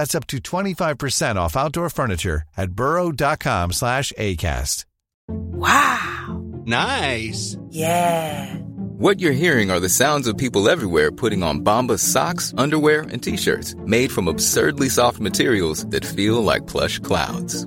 That's up to 25% off outdoor furniture at burrow.com slash ACAST. Wow. Nice. Yeah. What you're hearing are the sounds of people everywhere putting on Bombas socks, underwear, and t-shirts made from absurdly soft materials that feel like plush clouds.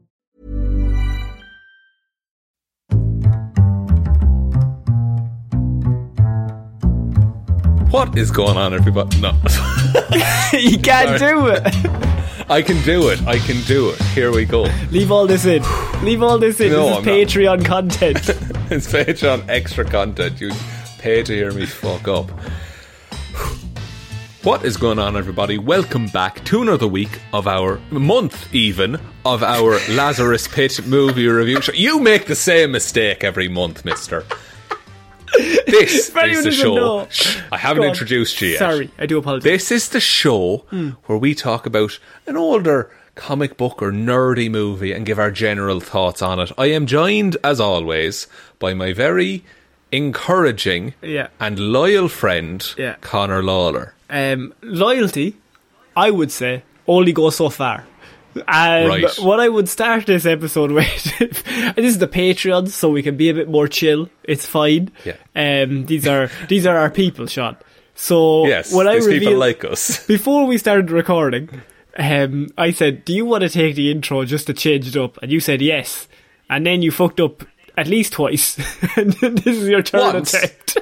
What is going on, everybody? No. you can't do it. I can do it. I can do it. Here we go. Leave all this in. Leave all this in. No, this is I'm not. Patreon content. It's Patreon extra content. You pay to hear me fuck up. What is going on, everybody? Welcome back to another week of our month, even of our Lazarus Pit movie review show. You make the same mistake every month, Mister. This is the show. know- I haven't introduced you yet. Sorry, I do apologize. This is the show where we talk about an older comic book or nerdy movie and give our general thoughts on it. I am joined, as always, by my very encouraging Yeah. and loyal friend, Yeah. Connor Lawler. um, loyalty, I would say, only goes so far. Um, Right. What I would start this episode with, and this is the Patreon, so we can be a bit more chill. It's fine. Yeah. Um, these are these are our people, Sean. So Yes, when I these people like us. before we started recording, um, I said, "Do you want to take the intro just to change it up?" And you said yes. And then you fucked up at least twice. and this is your turn Once. attempt.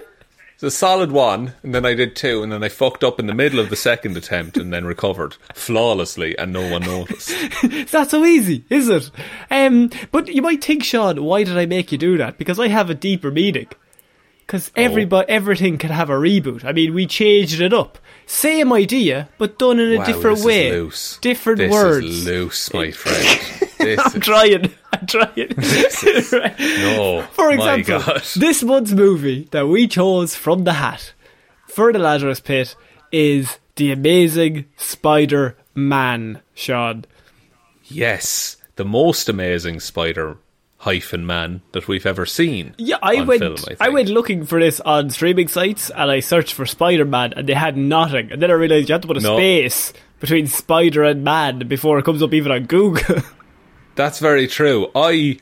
It's a solid one, and then I did two, and then I fucked up in the middle of the second attempt and then recovered flawlessly, and no one noticed. It's not so easy, is it? Um, but you might think, Sean, why did I make you do that? Because I have a deeper meaning. Because everybody, everything can have a reboot. I mean, we changed it up. Same idea, but done in a Wow, different way. Different this words. Is loose, my friend. I'm trying. I'm trying. no, For example, this month's movie that we chose from the hat for the Lazarus Pit is The Amazing Spider Man, Sean. Yes, the most amazing spider hyphen man that we've ever seen. Yeah, I went. Film, I, I, went looking for this on streaming sites, and I searched for Spider Man, and they had nothing. And then I realized you have to put a No. space between Spider and Man before it comes up even on Google. That's very true. I,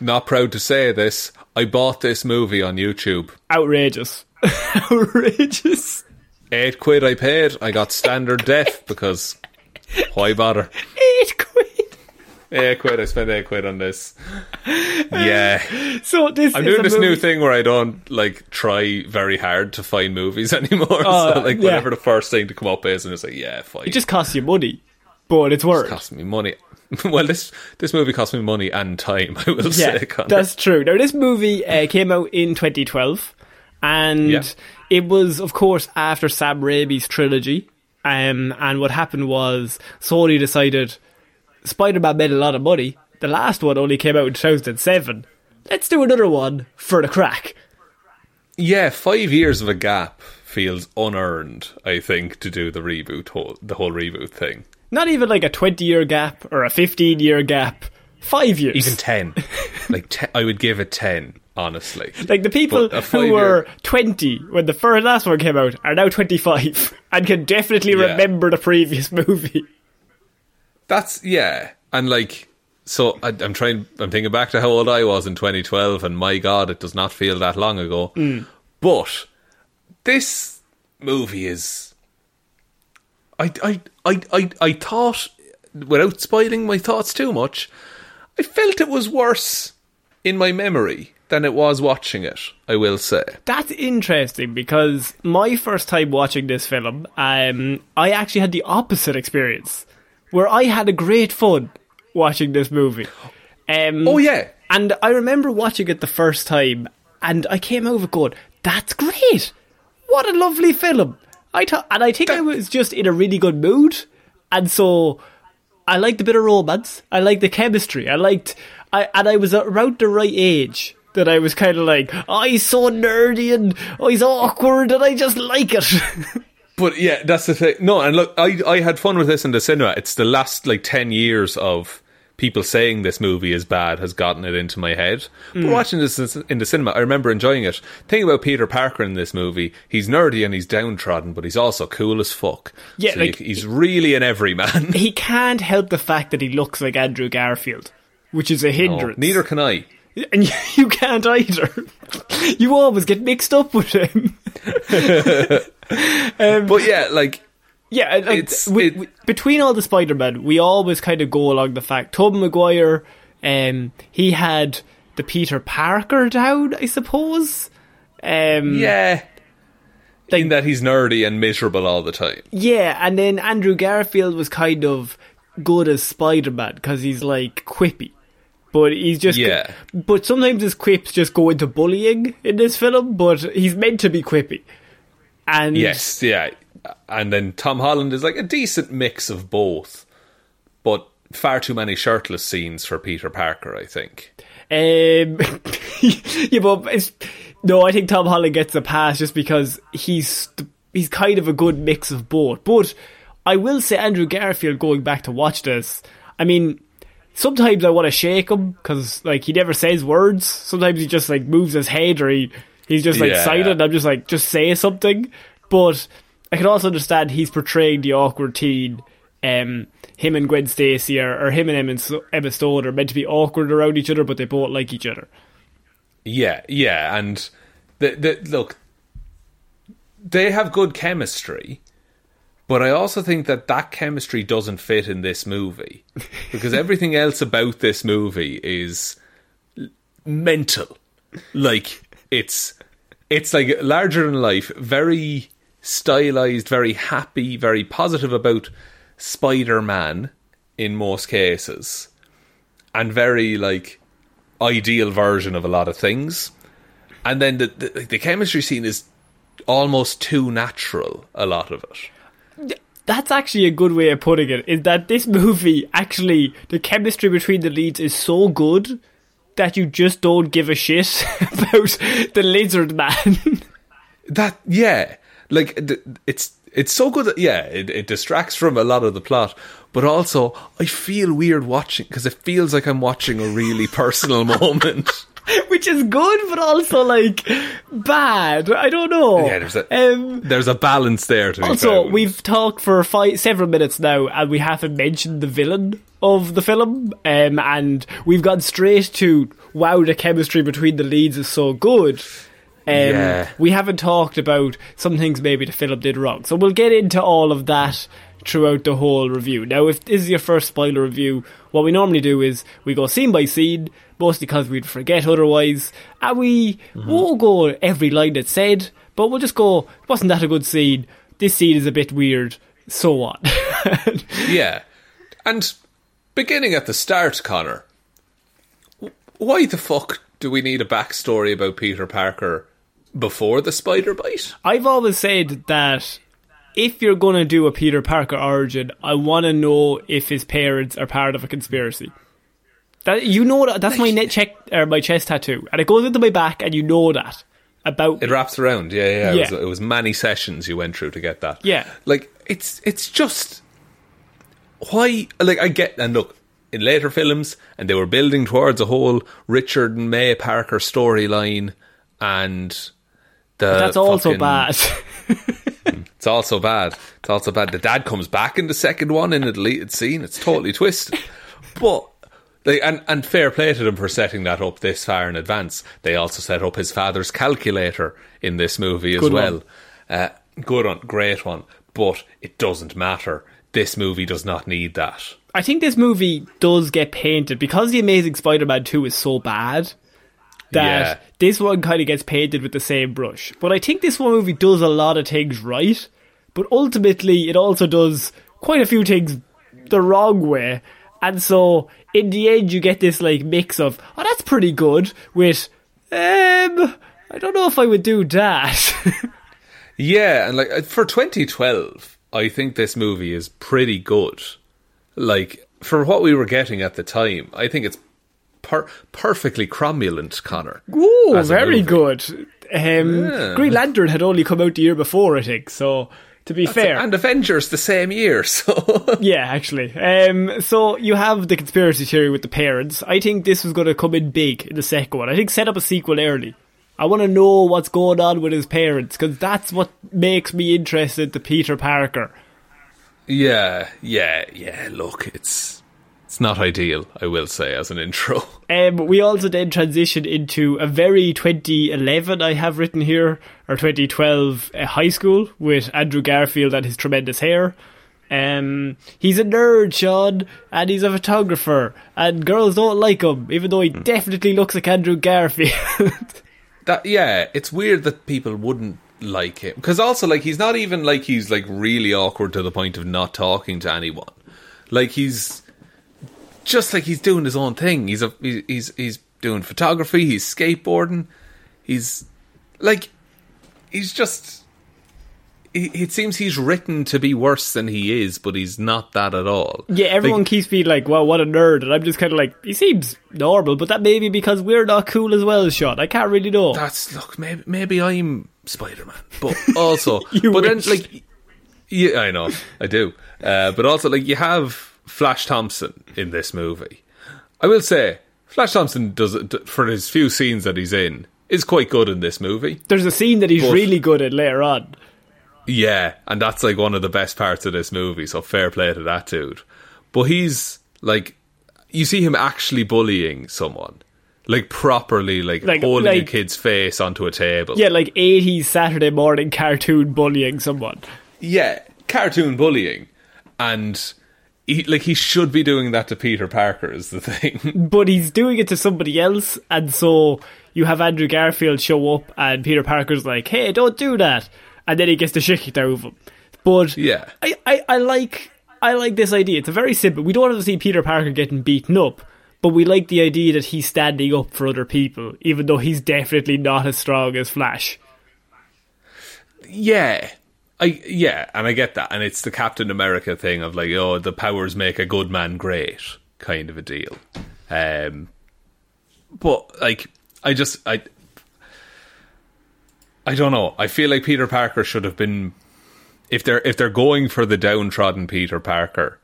not proud to say this, I bought this movie on YouTube. Outrageous, outrageous. Eight quid I paid. I got standard def because why bother? Eight quid. Eight quid. I spent eight quid on this. Yeah, So this I'm doing this new thing where I don't like try very hard to find movies anymore. Oh, so like yeah. whatever the first thing to come up is, and it's like yeah, fine. It just costs you money, but it's worth. It costs me money. well, this this movie cost me money and time. I will Yeah, say, Connor. that's true. Now, this movie uh, came out in 2012, and Yeah. it was, of course, after Sam Raimi's trilogy. Um, and what happened was Sony decided Spider-Man made a lot of money. The last one only came out in 2007. Let's do another one for the crack. Yeah, five years of a gap feels unearned. I think to do the reboot, whole, the whole reboot thing. Not even like a 20-year gap or a 15-year gap. Five years. Even ten, like te- I would give it ten. Honestly, Like the people who were 20 when the first last one came out are now 25 and can definitely Yeah. remember the previous movie. that's yeah, and like so I, I'm trying. I'm thinking back to how old I was in 2012, and my God, it does not feel that long ago. Mm. But this movie is. I, I, I, I, I thought, without spoiling my thoughts too much, I felt it was worse in my memory than it was watching it. I will say. That's interesting because my first time watching this film, um, I actually had the opposite experience, where I had a great fun watching this movie. Um, Oh yeah, And I remember watching it the first time, and I came over going, "That's great! What a lovely film!" I and I think I was just in a really good mood, and so I liked a bit of romance. I liked the chemistry. I liked, I and I was around the right age that I was kind of like, "Oh, he's so nerdy and oh, he's awkward," and I just like it. But yeah, that's the thing. No, and look, I I had fun with this in the cinema. It's the last like ten years of people saying this movie is bad has gotten it into my head. But Mm. watching this in the cinema, I remember enjoying it. Thing about Peter Parker in this movie, he's nerdy and he's downtrodden, but he's also cool as fuck. Yeah, So like- you- he's really an everyman. he can't help the fact that he looks like Andrew Garfield, which is a No, hindrance. neither can I. and you, you can't either. You always get mixed up with him. But yeah, like Yeah, like, It's- we- it- we- between all the Spider-Man, we always kind of go along the fact Tobey Maguire, um, he had the Peter Parker down, I suppose. Um, yeah, like- in that he's nerdy and miserable all the time. yeah, and then Andrew Garfield was kind of good as Spider-Man because he's like quippy. But he's just Yeah. But sometimes his quips just go into bullying in this film. But he's meant to be quippy, and Yes, yeah. And then Tom Holland is like a decent mix of both, but far too many shirtless scenes for Peter Parker, I think. Um, yeah, but it's, no, I think Tom Holland gets a pass just because he's he's kind of a good mix of both. But I will say, Andrew Garfield, going back to watch this, I mean, sometimes I want to shake him because like he never says words. Sometimes he just like moves his head or he he's just like Yeah, silent. I'm just like just say something. But I can also understand he's portraying the awkward teen. Um, him and Gwen Stacy are, or him and Emma Stone are meant to be awkward around each other, but they both like each other. Yeah, yeah, and the, the look, they have good chemistry, but I also think that that chemistry doesn't fit in this movie because everything else about this movie is mental. Like it's it's like larger than life, very stylized, very happy, very positive about Spider-Man in most cases. And very like ideal version of a lot of things. And then the, the the chemistry scene is almost too natural. A lot of it. That's actually a good way of putting it. Is that this movie actually the chemistry between the leads is so good that you just don't give a shit about the lizard man. That yeah, like it's it's so good. That, yeah, it, it distracts from a lot of the plot, but also I feel weird watching because it feels like I'm watching a really personal moment. Which is good, but also like bad. I don't know. Yeah, there's a um, there's a balance there. To be Also, we've talked for five, several minutes now, and we haven't mentioned the villain of the film. Um, and we've gone straight to wow, the chemistry between the leads is so good. Um, Yeah. We haven't talked about some things maybe the film did wrong, so we'll get into all of that throughout the whole review. Now, if this is your first spoiler review, what we normally do is we go scene by scene, mostly because we'd forget otherwise, and we won't go every line that's said, but we'll just go, wasn't that a good scene? This scene is a bit weird, so on. Yeah. And beginning at the start, Connor, why the fuck do we need a backstory about Peter Parker before the spider bite? I've always said that if you're going to do a Peter Parker origin, I want to know if his parents are part of a conspiracy. That you know that that's my net check or my chest tattoo, and it goes into my back, and you know that about It wraps around, yeah, yeah. It, Was, it was many sessions you went through to get that. Yeah. like it's it's just why. Like I get and look in later films, and they were building towards a whole Richard and May Parker storyline, and the That's also fucking- bad. It's also bad. It's also bad. The dad comes back in the second one in a deleted scene. It's totally twisted. But Like, and, and fair play to them for setting that up this far in advance. They also set up his father's calculator in this movie as Good well. one. Uh, good one, great one. But it doesn't matter. This movie does not need that. I think this movie does get painted because the Amazing Spider-Man two is so bad that Yeah. this one kind of gets painted with the same brush. But I think this one movie does a lot of things right, but ultimately it also does quite a few things the wrong way. And so in the end you get this like mix of, oh that's pretty good with um I don't know if I would do that. Yeah, and like uh, for 2012, I think this movie is pretty good. Like for what we were getting at the time, I think it's per- perfectly cromulent, Connor. Ooh, very good. Um, Yeah. Green Lantern had only come out the year before, I think. So, to be fair, And Avengers the same year, so yeah, actually. Um, so you have the conspiracy theory with the parents. I think this was going to come in big in the second one. I think set up a sequel early. I want to know what's going on with his parents because that's what makes me interested to Peter Parker. yeah, yeah, yeah. Look, it's it's not ideal, I will say, as an intro. Um, we also then transition into a very 2011, I have written here, or 2012 uh, high school with Andrew Garfield and his tremendous hair. Um, he's a nerd, Sean, and he's a photographer, and girls don't like him, even though he definitely looks like Andrew Garfield. That yeah, it's weird that people wouldn't like him because also like he's not even like he's like really awkward to the point of not talking to anyone. Like he's just like he's doing his own thing. He's a he's he's, doing photography. He's skateboarding. He's like he's just. It it seems he's written to be worse than he is, but he's not that at all. yeah, everyone Like, keeps being like, well, what a nerd, and I'm just kind of like, he seems normal, but that may be because we're not cool as well, Sean. I can't really know. that's look maybe maybe I'm Spider Man, but also You but wish. then like yeah I know I do, uh, but also like you have Flash Thompson in this movie. I will say Flash Thompson does it for his few scenes that he's in is quite good in this movie. There's a scene that he's But- really good at later on. Yeah, and that's like one of the best parts of this movie. So fair play to that dude. But he's like, you see him actually bullying someone, like properly, like, Like- holding a kid's face onto a table. Yeah, like 80s Saturday morning cartoon bullying someone. yeah, cartoon bullying, and he, like he should be doing that to Peter Parker is the thing. But he's doing it to somebody else, and so you have Andrew Garfield show up, and Peter Parker's like, hey, don't do that. And then he gets the shit kicked out of him. But Yeah. I, I, I like I like this idea. It's a very simple. We don't want to see Peter Parker getting beaten up, but we like the idea that he's standing up for other people, even though he's definitely not as strong as Flash. yeah. I yeah, and I get that, and it's the Captain America thing of like, oh, the powers make a good man great, kind of a deal. Um, but like, I just I I don't know. I feel like Peter Parker should have been if they're if they're going for the downtrodden Peter Parker,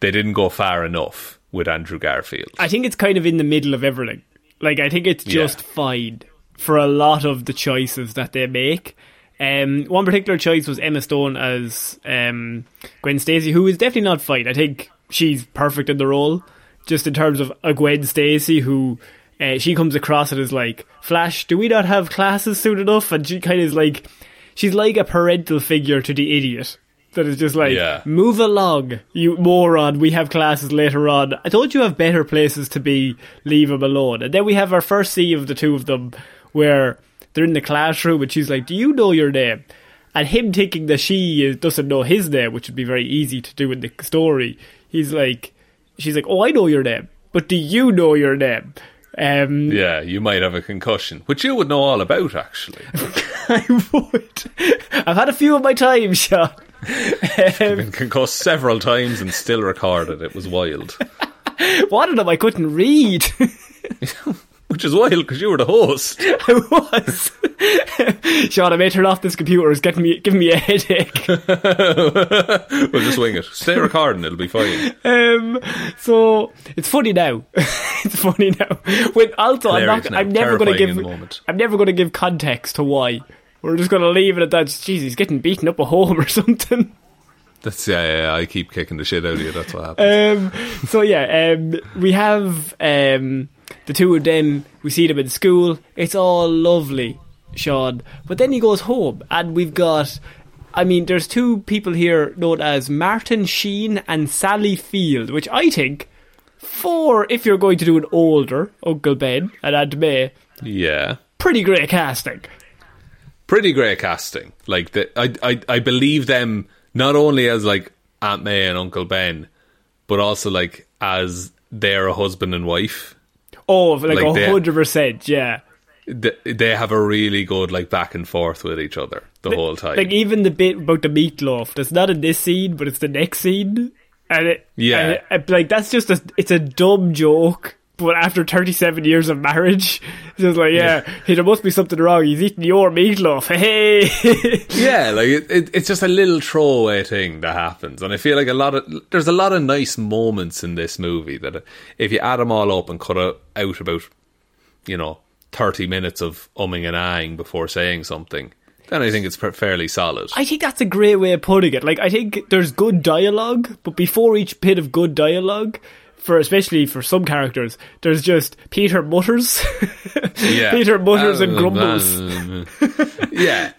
they didn't go far enough with Andrew Garfield. I think it's kind of in the middle of everything. Like I think it's just Yeah. fine for a lot of the choices that they make. Um, one particular choice was Emma Stone as um, Gwen Stacy, who is definitely not fine. I think she's perfect in the role, just in terms of a Gwen Stacy who uh, she comes across it as like Flash. Do we not have classes soon enough? And she kind of is like she's like a parental figure to the idiot. That is just like, Yeah. move along, you moron. We have classes later on. I told you have better places to be. Leave him alone. And then we have our first scene of the two of them where they're in the classroom and she's like, Do you know your name? And him thinking that she is, doesn't know his name, which would be very easy to do in the story, he's like, She's like, Oh, I know your name. But do you know your name? Um, yeah, you might have a concussion, which you would know all about, actually. I would. I've had a few of my time, Sean. Um, Been concussed several times and still recorded. It was wild. one of them I couldn't read. Which is wild because you were the host. I was. Sean, I may turn off this computer. It's getting me, giving me a headache. we'll just wing it. Stay recording, it'll be fine. Um, so it's funny now. it's funny now. When also, I'm, not. I'm never going to give. in the moment. I'm never going to give context to why. We're just going to leave it at that. Jeez, he's getting beaten up at home or something. That's yeah, yeah, yeah, I keep kicking the shit out of you. That's what happens. Um, so yeah, um, we have um, the two of them. We see them in school. It's all lovely, Sean. But then he goes home, and we've got. I mean, there's two people here known as Martin Sheen and Sally Field, which I think, for if you're going to do an older Uncle Ben and Aunt May, yeah, pretty great casting. pretty great casting. Like the, I, I, I believe them not only as like Aunt May and Uncle Ben, but also like as they're a husband and wife. Oh, like a hundred percent, yeah. They, they have a really good like back and forth with each other the whole time. Like even the bit about the meatloaf, that's not in this scene, but it's the next scene, and it, Yeah. and it- like that's just a, it's a dumb joke. But after 37 years of marriage, it's just like, yeah, hey, there must be something wrong. He's eating your meatloaf. Hey, yeah, like it, it, it's just a little throwaway thing that happens, and I feel like a lot of there's a lot of nice moments in this movie that if you add them all up and cut out out about you know thirty minutes of umming and ahhing before saying something, then I think it's fairly solid. I think that's a great way of putting it. Like, I think there's good dialogue, but before each bit of good dialogue, for especially for some characters, there's just Peter mutters, yeah. Peter mutters and Uh, grumbles. yeah.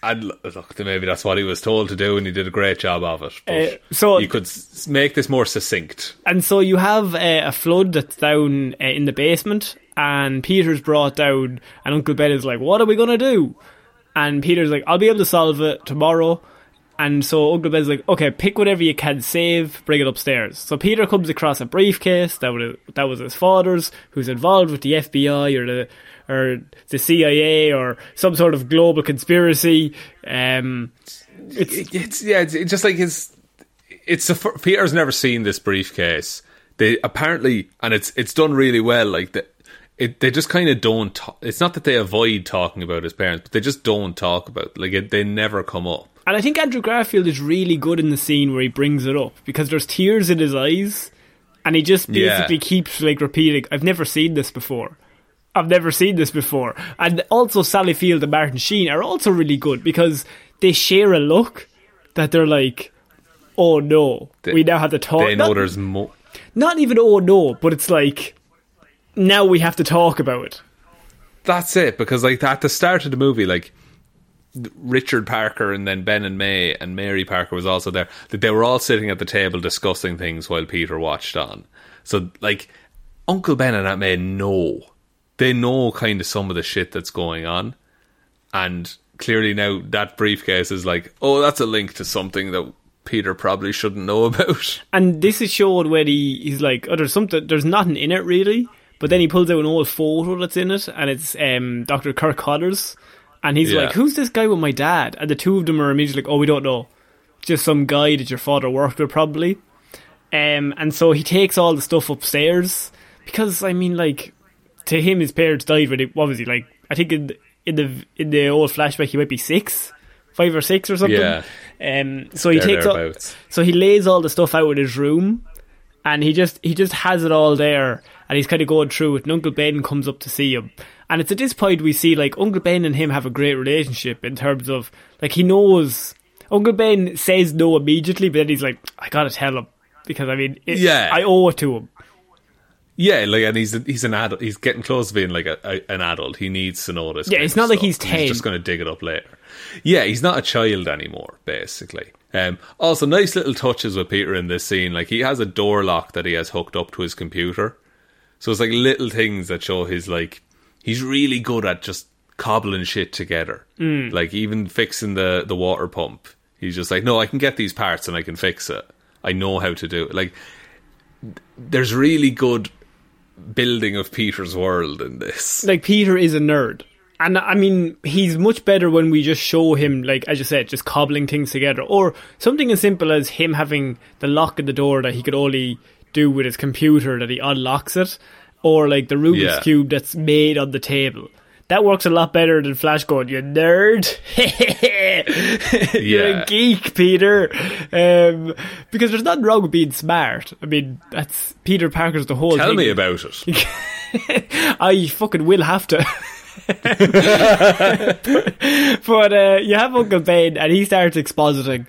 And look, maybe that's what he was told to do, and he did a great job of it. But Uh, so- you could s- make this more succinct. And so you have uh, a flood that's down uh, in the basement, and Peter's brought down, and Uncle Ben is like, "What are we gonna do?" And Peter's like, "I'll be able to solve it tomorrow." And so Uncle Ben's like, "Okay, pick whatever you can save, bring it upstairs." So Peter comes across a briefcase that was that was his father's, who's involved with the FBI or the or the CIA or some sort of global conspiracy. Um, it's it's yeah, it's, just like his. It's fir- Peter's never seen this briefcase. They apparently, and it's it's done really well. Like the, it, they just kind of don't. ta- it's not that they avoid talking about his parents, but they just don't talk about. Like it, they never come up. And I think Andrew Garfield is really good in the scene where he brings it up because there's tears in his eyes, and he just Yeah. basically keeps like repeating, "I've never seen this before. I've never seen this before." And also Sally Field and Martin Sheen are also really good because they share a look that they're like, "Oh no, They- we now have to talk." They know not, there's more. not even "Oh no," but it's like now we have to talk about it. That's it because like at the start of the movie, like Richard Parker and then Ben and May and Mary Parker was also there. That they were all sitting at the table discussing things while Peter watched on. So like Uncle Ben and Aunt May know they know kind of some of the shit that's going on, and clearly now that briefcase is like, oh, that's a link to something that Peter probably shouldn't know about. And this is shown when he, he's like, oh, there's something, there's nothing in it really. But then he pulls out an old photo that's in it, and it's um, Dr. Kirk Connors. And he's Yeah. like, who's this guy with my dad? And the two of them are immediately like, oh, we don't know. Just some guy that your father worked with, probably. Um, and so he takes all the stuff upstairs. Because, I mean, like, to him, his parents died when he, what was he, like, I think in, the- in the in the old flashback, he might be six, five or six or something. Yeah. Um, so he There, takes all, so he lays all the stuff out in his room, and he just he just has it all there, and he's kind of going through it. And Uncle Ben comes up to see him, and it's at this point we see like Uncle Ben and him have a great relationship in terms of like he knows Uncle Ben says no immediately, but then he's like, I gotta tell him because I mean, it, Yeah. I owe it to him. Yeah, like, and he's he's an adult. He's getting close to being like a, a, an adult. He needs to know this. Yeah, it's not like he's 10. He's just going to dig it up later. Yeah, he's not a child anymore. Basically. Um, also, nice little touches with Peter in this scene. Like he has a door lock that he has hooked up to his computer. So it's like little things that show his like he's really good at just cobbling shit together. Mm. Like even fixing the the water pump. He's just like, no, I can get these parts and I can fix it. I know how to do it. Like there's really good building of Peter's world in this. like Peter is a nerd. And I mean, he's much better when we just show him, like, as you said, just cobbling things together. Or something as simple as him having the lock in the door that he could only do with his computer, that he unlocks it. Or like the Rubik's Yeah. Cube that's made on the table. That works a lot better than Flash going, you nerd. You're Yeah. a geek, Peter. Um, because there's nothing wrong with being smart. I mean, that's Peter Parker's the whole Tell thing. me about it. I fucking will have to. but uh, you have Uncle Ben, and he starts expositing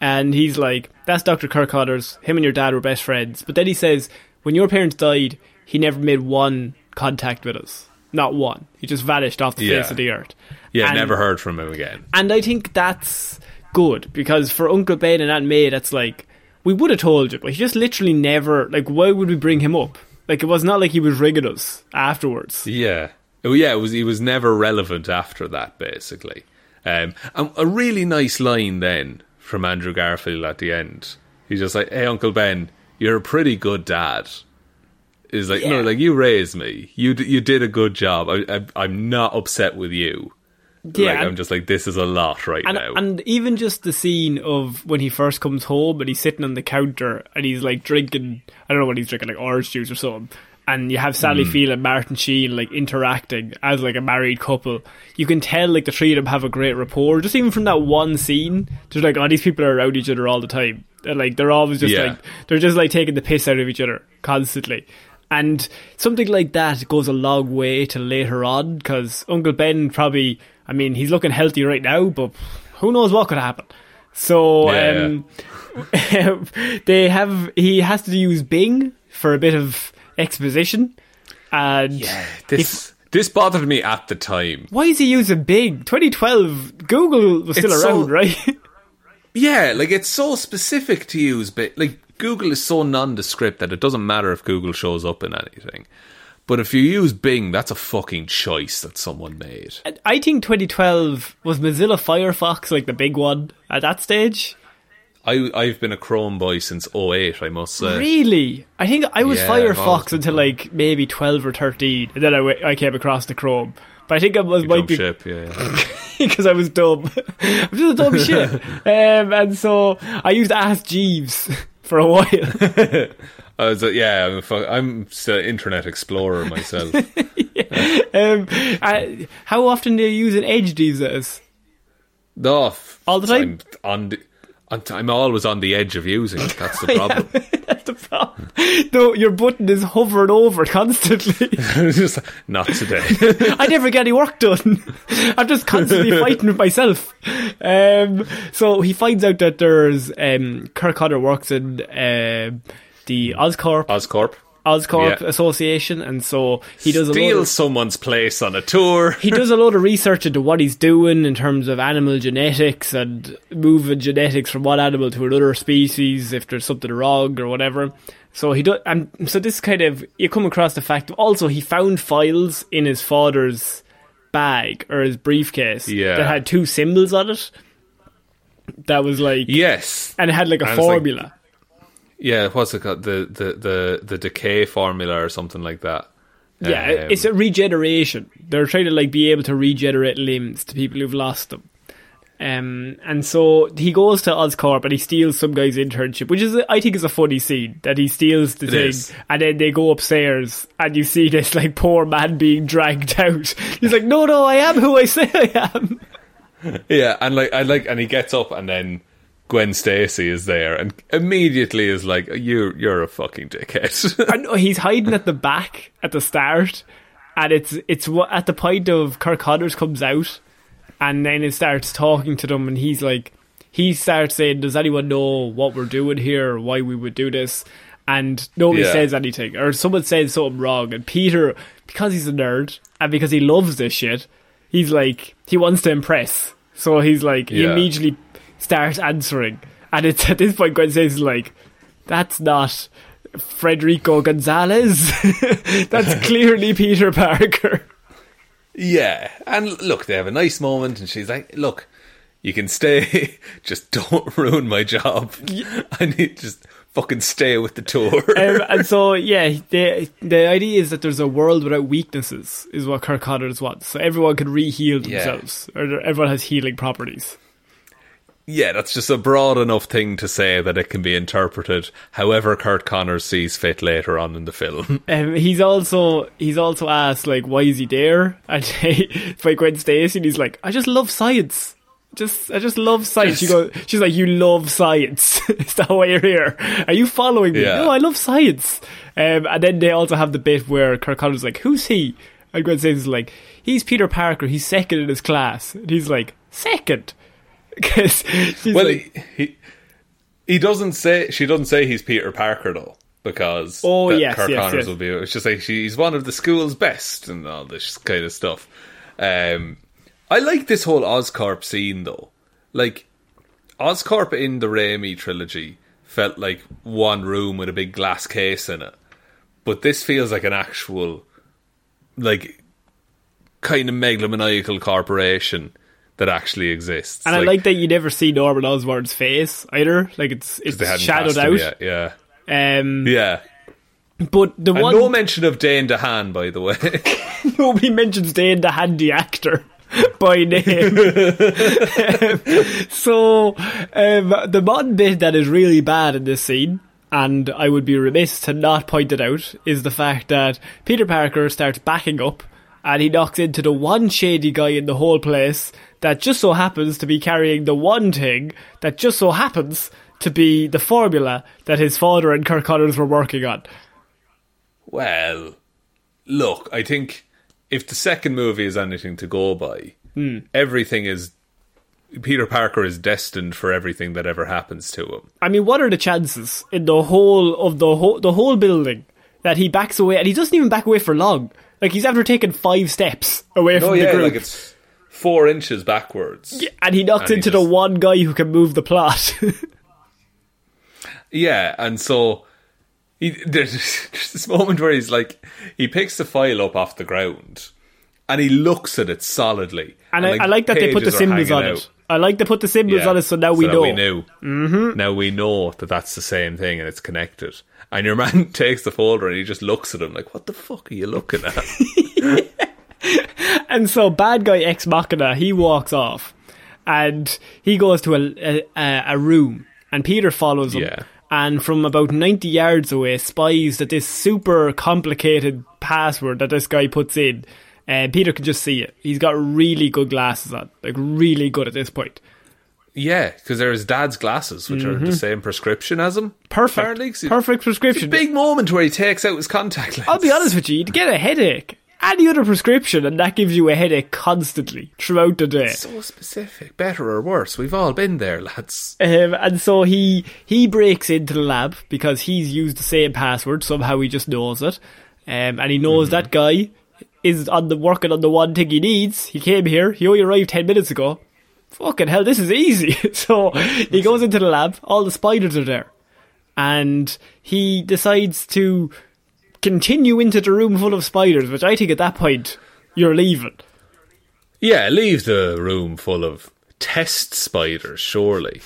and he's like, "That's Doctor Kirk. Him and your dad were best friends." But then he says, "When your parents died, he never made one contact with us, not one. He just vanished off the Yeah. face of the earth." Yeah, And- never heard from him again. and I think that's good because for Uncle Ben and Aunt May, that's like we would have told you, but he just literally never. Like, why would we bring him up? Like, it was not like he was rigging us afterwards. Yeah. Oh, yeah, it was, he was never relevant after that, basically. Um, and a really nice line then from Andrew Garfield at the end. He's just like, hey, Uncle Ben, you're a pretty good dad. Is like, Yeah. no, like, you raised me. You, d- you did a good job. I, I, I'm not upset with you. Yeah, like, I'm just like, this is a lot right And, now. and even just the scene of when he first comes home and he's sitting on the counter and he's like drinking, I don't know what he's drinking, like orange juice or something. And you have Sally Hmm. Field and Martin Sheen like interacting as like a married couple. You can tell like the three of them have a great rapport. Just even from that one scene, just like, oh, these people are around each other all the time. They're like they're always just Yeah. like they're just like taking the piss out of each other constantly. And something like that goes a long way to later on because Uncle Ben probably, I mean, he's looking healthy right now, but who knows what could happen. So Yeah. um, they have he has to use Bing for a bit of exposition. And this, this bothered me at the time. why is he using Bing? 2012, Google was still It's around, so- right? Yeah, like it's so specific to use, but like Google is so nondescript that it doesn't matter if Google shows up in anything. But if you use Bing, that's a fucking choice that someone made. I think 2012 was Mozilla Firefox like the big one at that stage. I I've been a Chrome boy since 08, I must say. Really? I think I was Yeah, Firefox until like maybe 12 or 13, and then I, w- I came across the Chrome. But I think I was You might be ship, yeah. yeah. because I was dumb. I'm just a dumb shit. Um, and so I used Ask Jeeves for a while. I was like, yeah, I'm, a fu- I'm still Internet Explorer myself. um, I, how often do you use an Edge these days? no, All the time? I'm on the, I'm, always on the edge of using it. That's the problem. That's the problem. No, your button is hovering over constantly. Just not today. I never get any work done. I'm just constantly fighting with myself. Um, so he finds out that there's um, Kirk Connor works in um the Oscorp Oscorp Oscorp Yeah. Association, and so he does a lot of, someone's place on a tour. he does a lot of research into what he's doing in terms of animal genetics and moving genetics from one animal to another species if there's something wrong or whatever. So he does, and so this kind of you come across the fact. Also, he found files in his father's bag or his briefcase Yeah. that had two symbols on it. That was like, Yes. and it had like a And formula. Yeah, what's it called? The the the the decay formula or something like that. Yeah, Um, it's a regeneration. They're trying to like be able to regenerate limbs to people who've lost them. Um, and so he goes to Oscorp and he steals some guy's internship, which is I think is a funny scene that he steals the It thing is. and then they go upstairs and you see this like poor man being dragged out. He's like, "No, no, I am who I say I am." yeah, and like I like, and he gets up, and then Gwen Stacy is there, and immediately is like, "You, you're a fucking dickhead." and he's hiding at the back at the start, and it's it's at the point of Kirk Connors comes out, and then it starts talking to them, and he's like, he starts saying, "Does anyone know what we're doing here, or why we would do this?" And nobody Yeah. says anything, or someone says something wrong, and Peter, because he's a nerd and because he loves this shit, he's like he wants to impress, so he's like he immediately starts answering, and it's at this point Gwen says like, "That's not." Frederico Gonzalez. That's clearly Peter Parker. yeah, and look, they have a nice moment, and she's like, "Look, you can stay, just don't ruin my job. I need just fucking stay with the tour." Um, and so, yeah, the the idea is that there's a world without weaknesses, is what Kirk Connors wants. So everyone can re-heal Yeah. themselves, or everyone has healing properties. Yeah, that's just a broad enough thing to say that it can be interpreted however Curt Connors sees fit later on in the film. Um, he's also he's also asked like, why is he there? And it's by Gwen Stacy, and he's like, I just love science. Just I just love science. She goes, she's like, you love science. is that why you're here? Are you following me? Yeah. No, I love science. Um, and then they also have the bit where Kirk Connors is like, who's he? And Gwen Stacy's like, he's Peter Parker. He's second in his class. And he's like, second. Because well, like, he, He doesn't say. She doesn't say he's Peter Parker though, because Oh, yes, Kirk yes, Connors yes. will be. It's just like she's one of the school's best and all this kind of stuff. Um, I like this whole Oscorp scene though. Like Oscorp in the Raimi trilogy felt like one room with a big glass case in it, but this feels like an actual, like, kind of megalomaniacal corporation that actually exists. And I like that you never see Norman Osborn's face either. Like it's it's shadowed out. yet, Yeah, Um, yeah. but the And one no mention of Dane DeHaan, by the way. nobody mentions Dane DeHaan, the actor by name. so um, the one bit that is really bad in this scene, and I would be remiss to not point it out, is the fact that Peter Parker starts backing up and he knocks into the one shady guy in the whole place that just so happens to be carrying the one thing that just so happens to be the formula that his father and Kirk Connors were working on. well, look, I think if the second movie is anything to go by, Hmm. everything is. Peter Parker is destined for everything that ever happens to him. I mean, what are the chances in the whole of the whole the whole building that he backs away and he doesn't even back away for long? Like he's after taking five steps away from Oh the group, like it's four inches backwards. and he knocks and he into the one guy who can move the plot. Yeah, and so he, there's, there's this moment where he's like, he picks the file up off the ground, and he looks at it solidly. and I, I like that they put the symbols on it. out. I like they put the symbols Yeah, on it, so now we that know. We knew. Mm-hmm. Now we know that that's the same thing and it's connected. And your man takes the folder and he just looks at him like, "What the fuck are you looking at?" And so bad guy ex machina, he walks off, and he goes to a a, a room, and Peter follows him. Yeah. And from about ninety yards away, spies that this super complicated password that this guy puts in. And Peter can just see it. He's got really good glasses on, like really good at this point. yeah, because they're his dad's glasses, which are the same prescription as him. Mm-hmm. Perfect, perfect prescription. big moment where he takes out his contact lens. I'll be honest with you, you'd get a headache. Any other prescription, and that gives you a headache constantly throughout the day. So specific, better or worse. We've all been there, lads. Um, and so he he breaks into the lab because he's used the same password. Somehow he just knows it, um, and he knows that guy is on the working on the one thing he needs. He came here. He only arrived ten minutes ago. Fucking hell, this is easy. so he goes into the lab. All the spiders are there, and he decides to continue into the room full of spiders. Which I think at that point you're leaving. Yeah, leave the room full of test spiders, surely.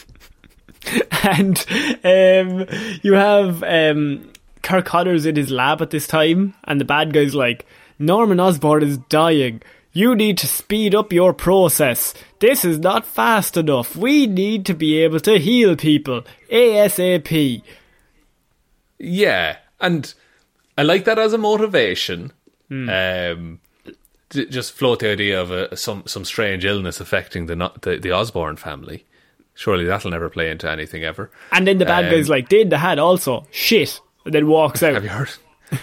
and um, you have um, Kirk Connors in his lab at this time, and the bad guy's like, Norman Osborn is dying. You need to speed up your process. This is not fast enough. We need to be able to heal people ASAP. Yeah, and I like that as a motivation. Um, just float the idea of a, some some strange illness affecting the, the the Osborn family. Surely that'll never play into anything ever. And then the bad Um, guy's like, "Did the Hat also. Shit. And then walks out. Have you heard?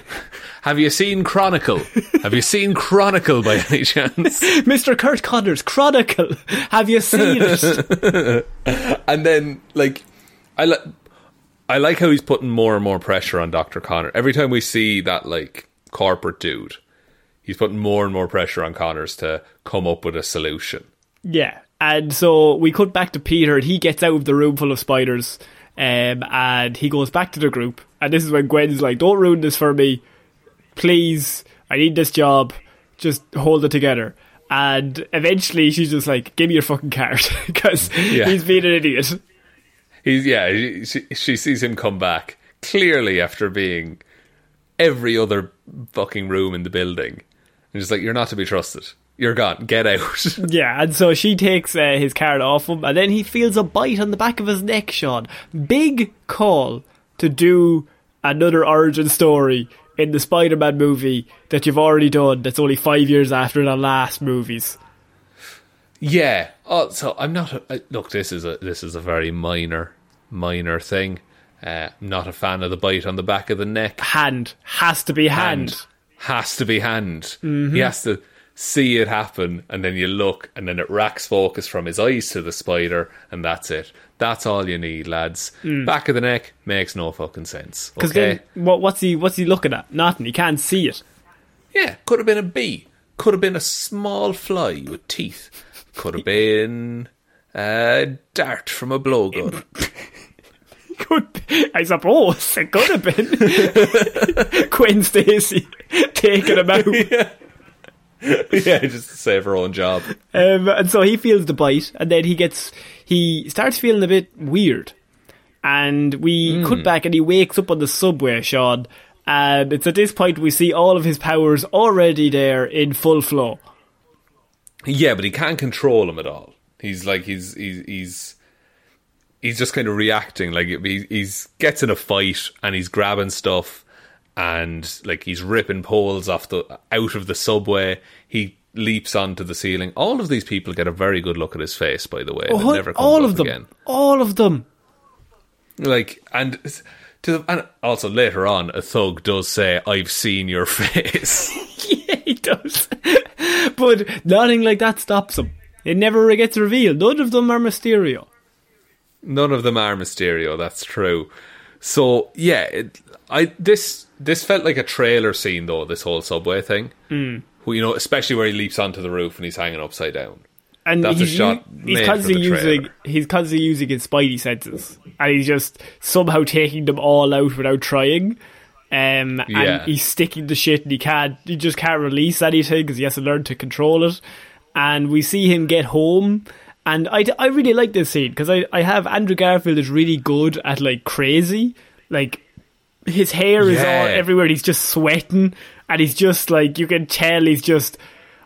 Have you seen Chronicle? Have you seen Chronicle by any chance? Mr. Curt Connors, Chronicle. Have you seen it? and then like I like I like how he's putting more and more pressure on Doctor Connor. Every time we see that like corporate dude, he's putting more and more pressure on Connors to come up with a solution. Yeah, and so we cut back to Peter, and he gets out of the room full of spiders, um, and he goes back to the group. And this is when Gwen's like, "Don't ruin this for me, please. I need this job. Just hold it together." And eventually, she's just like, "Give me your fucking card," because Yeah. he's being an idiot. He's yeah, she, she, sees him come back clearly after being every other fucking room in the building, and just like you're not to be trusted. You're gone. Get out. Yeah, and so she takes uh, his card off him, and then he feels a bite on the back of his neck, Sean. Big call to do another origin story in the Spider Man movie that you've already done that's only five years after the last movies. Yeah. Oh, so I'm not. A, I- look, this is a this is a very minor minor thing. Uh, not a fan of the bite on the back of the neck. Hand. Has to be hand. has to be hand. Mm-hmm. He has to see it happen, and then you look, and then it racks focus from his eyes to the spider, and that's it. That's all you need, lads. Back of the neck makes no fucking sense. Because Okay? then, what, what's he what's he looking at? Nothing. He can't see it. Yeah, could have been a bee. Could have been a small fly with teeth. Could have been a dart from a blowgun. Could I suppose it could have been Gwen Stacy taking him out. yeah, just to save her own job. Um, and so he feels the bite, and then he gets he starts feeling a bit weird, and we cut back, and he wakes up on the subway, Sean. And it's at this point we see all of his powers already there in full flow. Yeah, but he can't control him at all. He's like he's he's he's he's just kind of reacting. Like he he's gets in a fight and he's grabbing stuff and like he's ripping poles off the out of the subway. He leaps onto the ceiling. All of these people get a very good look at his face, by the way. Oh, never comes all of them, again. all of them. Like and to the, and also later on, a thug does say, "I've seen your face." yeah, he does. but nothing like that stops him. It never gets revealed. None of them are Mysterio. None of them are Mysterio. That's true. So yeah, it, I this this felt like a trailer scene though. This whole subway thing, mm. you know, especially where he leaps onto the roof and he's hanging upside down. And That's a he's, shot he's constantly using he's constantly using his spidey senses, and he's just somehow taking them all out without trying. Um, Yeah. and he's sticking the shit, and he can't. He just can't release anything because he has to learn to control it. And we see him get home, and I, I really like this scene because I, I have Andrew Garfield is really good at like crazy, like his hair is all everywhere. He's just sweating, and he's just like you can tell he's just.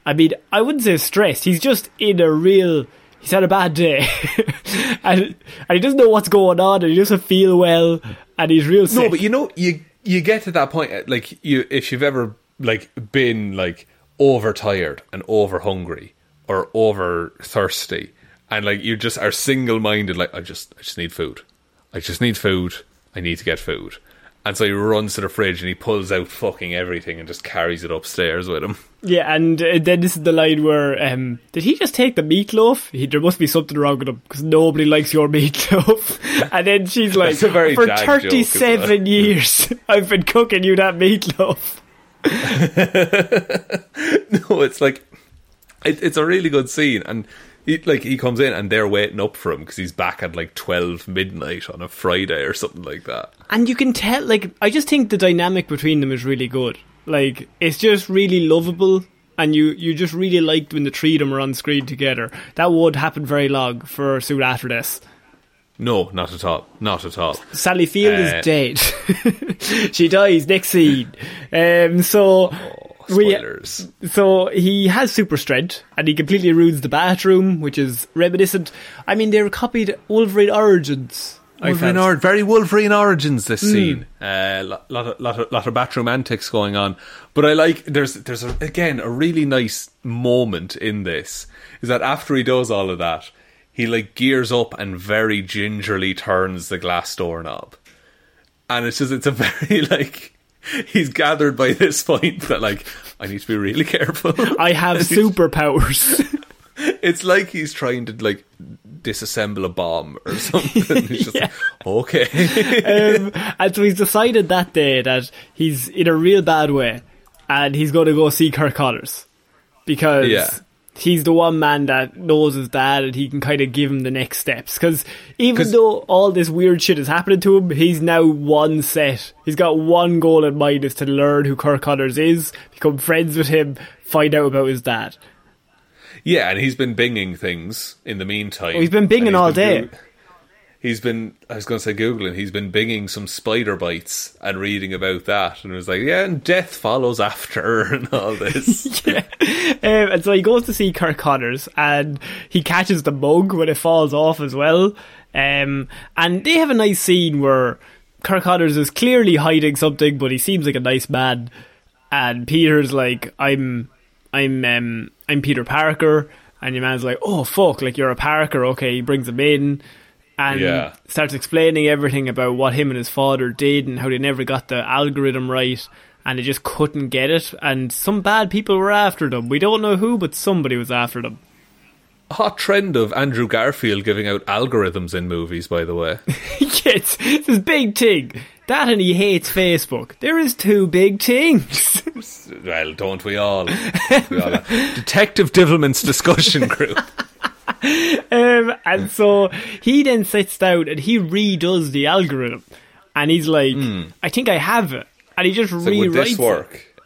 I mean, I wouldn't say stressed. He's just in a real. He's had a bad day, and, and he doesn't know what's going on, and he doesn't feel well, and he's real sick. No, but you know, you you get to that point, uh, like you if you've ever like been like overtired and over hungry or over thirsty, and like you just are single minded, like I just I just need food, I just need food, I need to get food, and so he runs to the fridge and he pulls out fucking everything and just carries it upstairs with him. Yeah, and uh, then this is the line where um, did he just take the meatloaf? He, there must be something wrong with him because nobody likes your meatloaf. and then she's like, for thirty-seven years, I've been cooking you that meatloaf. no, it's like it, it's a really good scene, and he, like he comes in and they're waiting up for him because he's back at like twelve midnight on a Friday or something like that. And you can tell, like, I just think the dynamic between them is really good. Like, it's just really lovable, and you, you just really liked when the three of them are on screen together. That would happen very long for soon after this. No, not at all, not at all. Sally Field Uh, is dead. she dies next scene. Um, so we, Spoilers. so he has super strength, and he completely ruins the bathroom, which is reminiscent. I mean, they're copied Wolverine Origins. Wolverine or- very Wolverine origins. This Hmm. scene, uh, lot, lot, of, lot, of, lot of bathroom antics going on. But I like there's there's a, again a really nice moment in this is that after he does all of that, he like gears up and very gingerly turns the glass door knob, and it's just it's a very like he's gathered by this point that like I need to be really careful. I have superpowers. It's like he's trying to like disassemble a bomb or something. He's just like, okay. um, and so he's decided that day that he's in a real bad way and he's going to go see Curt Connors because Yeah. he's the one man that knows his dad and he can kind of give him the next steps. Because even though all this weird shit is happening to him, he's now one set. He's got one goal in mind is to learn who Curt Connors is, become friends with him, find out about his dad. Yeah, and he's been binging things in the meantime. Oh, he's been binging And all been day. Goo- he's been, I was going to say Googling, he's been binging some spider bites and reading about that. And it was like, yeah, and death follows after and all this. um, and so he goes to see Curt Connors and he catches the mug when it falls off as well. Um, and they have a nice scene where Curt Connors is clearly hiding something, but he seems like a nice man. And Peter's like, I'm, I'm, um, I'm Peter Parker. And your man's like, oh fuck, like you're a Parker. Okay, he brings him in. And Yeah. starts explaining everything about what him and his father did and how they never got the algorithm right. and they just couldn't get it. And some bad people were after them. We don't know who, but somebody was after them. Hot trend of Andrew Garfield giving out algorithms in movies, by the way. yes, it's this big thing. That and he hates Facebook. There is two big things. well, don't we all? we all Detective Divilment's discussion group. um, and so he then sits down and he redoes the algorithm. And he's like, I think I have it. And he just. So rewrites would this it. work?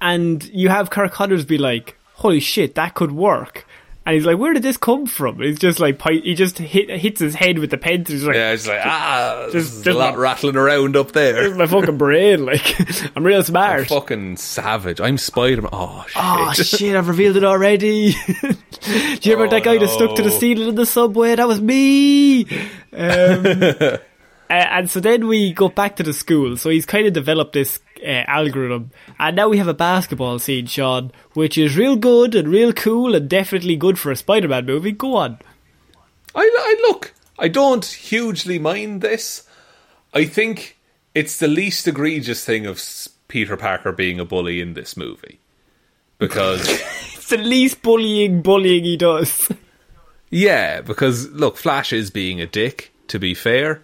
And you have Kirk Hutters be like, holy shit, that could work. And he's like, where did this come from? He's just like, he just hit, hits his head with the pencil. He's like, Yeah, it's like ah, Just- there's a lot my- rattling around up there. my fucking brain. Like, I'm real smart. Fucking savage. I'm Spider Man. Oh shit. Oh shit! I've revealed it already. Do you remember that guy that stuck to the ceiling in the subway? That was me. Um, and so then we go back to the school. So he's kind of developed this uh, algorithm, and now we have a basketball scene, Sean, which is real good and real cool and definitely good for a Spider-Man movie. Go on. I, I look. I don't hugely mind this. I think it's the least egregious thing of Peter Parker being a bully in this movie because. It's the least bullying bullying he does. Yeah, because look, Flash is being a dick. To be fair,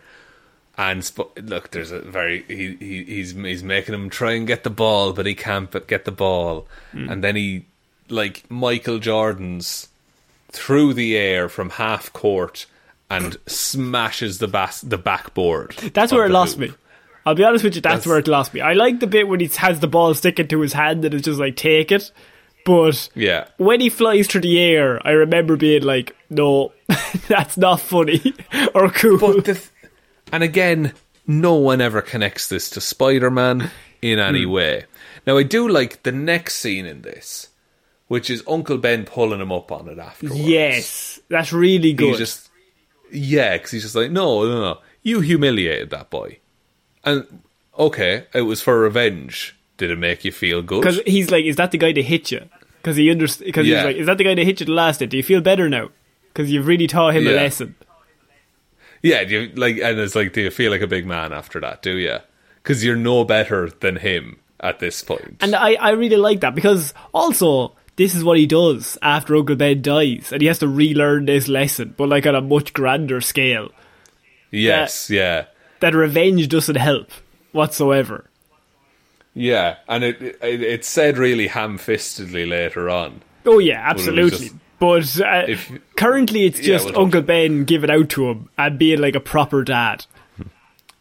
and sp- look, there's a very he, he he's he's making him try and get the ball, but he can't but get the ball, hmm. and then he like Michael Jordan's through the air from half court and smashes the bas- the backboard. That's where it lost hoop. me. I'll be honest with you, that's, That's- where it lost me. I like the bit when he has the ball sticking to his hand and it's just like, take it. But Yeah. when he flies through the air, I remember being like, no, that's not funny or cool. But the th- and again, no one ever connects this to Spider-Man in any Hmm. way. Now, I do like the next scene in this, which is Uncle Ben pulling him up on it afterwards. yes, that's really good. just yeah, because he's just like, no, no, no, you humiliated that boy, and okay, it was for revenge. Did it make you feel good? Because he's like, is that the guy that hit you? Because he underst- Because Yeah. he's like, is that the guy that hit you the last day? Do you feel better now? Because you've really taught him a lesson. Yeah, do you, like, and it's like, do you feel like a big man after that? Do you? Because you're no better than him at this point. And I, I really like that because also this is what he does after Uncle Ben dies, and he has to relearn this lesson, but like on a much grander scale. yes, yeah. That revenge doesn't help whatsoever. Yeah, and it, it it's said really ham-fistedly later on. Oh yeah, absolutely. But uh, if- currently, it's Yeah, just we'll Uncle Ben giving out to him and being like a proper dad.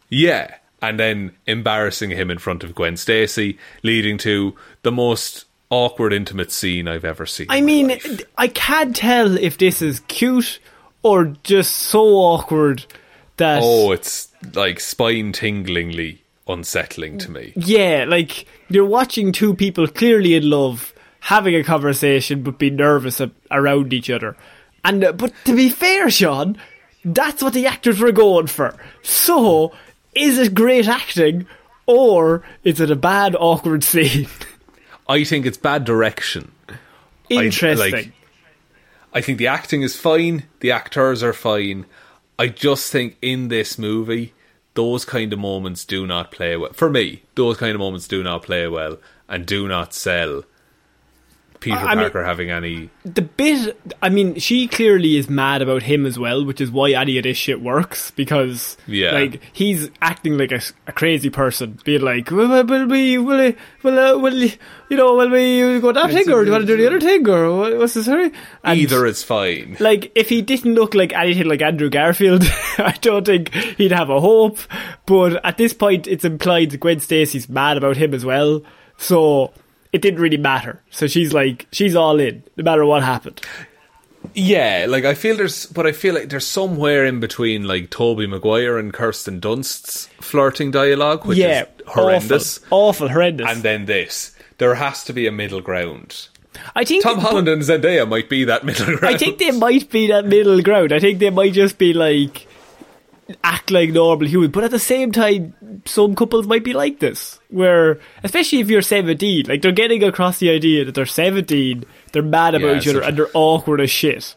Yeah, and then embarrassing him in front of Gwen Stacy, leading to the most awkward intimate scene I've ever seen. I mean, life. I can't tell if this is cute or just so awkward that oh, it's like spine-tinglingly unsettling to me. Yeah, like you're watching two people clearly in love having a conversation but be nervous a- around each other. And uh, but to be fair, Sean, that's what the actors were going for. So, is it great acting or is it a bad awkward scene? I think it's bad direction. Interesting. like- I think the acting is fine, the actors are fine. I just think in this movie, those kind of moments do not play well. For me, those kind of moments do not play well and do not sell Peter I mean- Parker having any. the bit I mean, she clearly is mad about him as well, which is why any of this shit works because Yeah. like he's acting like a, a crazy person, being like, "Will, will, will we, will, we- will, uh, will, you know, will we go that thing or do you want to do the other thing or what, what's this hurry?" And, Either is fine. Like, if he didn't look like anything like Andrew Garfield, I don't think he'd have a hope. But at this point, it's implied that Gwen Stacy's mad about him as well. So it didn't really matter. So she's like, she's all in, no matter what happened. Yeah, like I feel there's, but I feel like there's somewhere in between like Tobey Maguire and Kirsten Dunst's flirting dialogue, which yeah, is horrendous, Awful, awful, horrendous. and then this. There has to be a middle ground. I think Tom Holland and Zendaya might be that middle ground. I think they might be that middle ground. I think they might just be like act like normal humans, but at the same time, some couples might be like this, where especially if you're 17, like they're getting across the idea that they're 17, they're mad about Yeah, each other, and they're awkward as shit.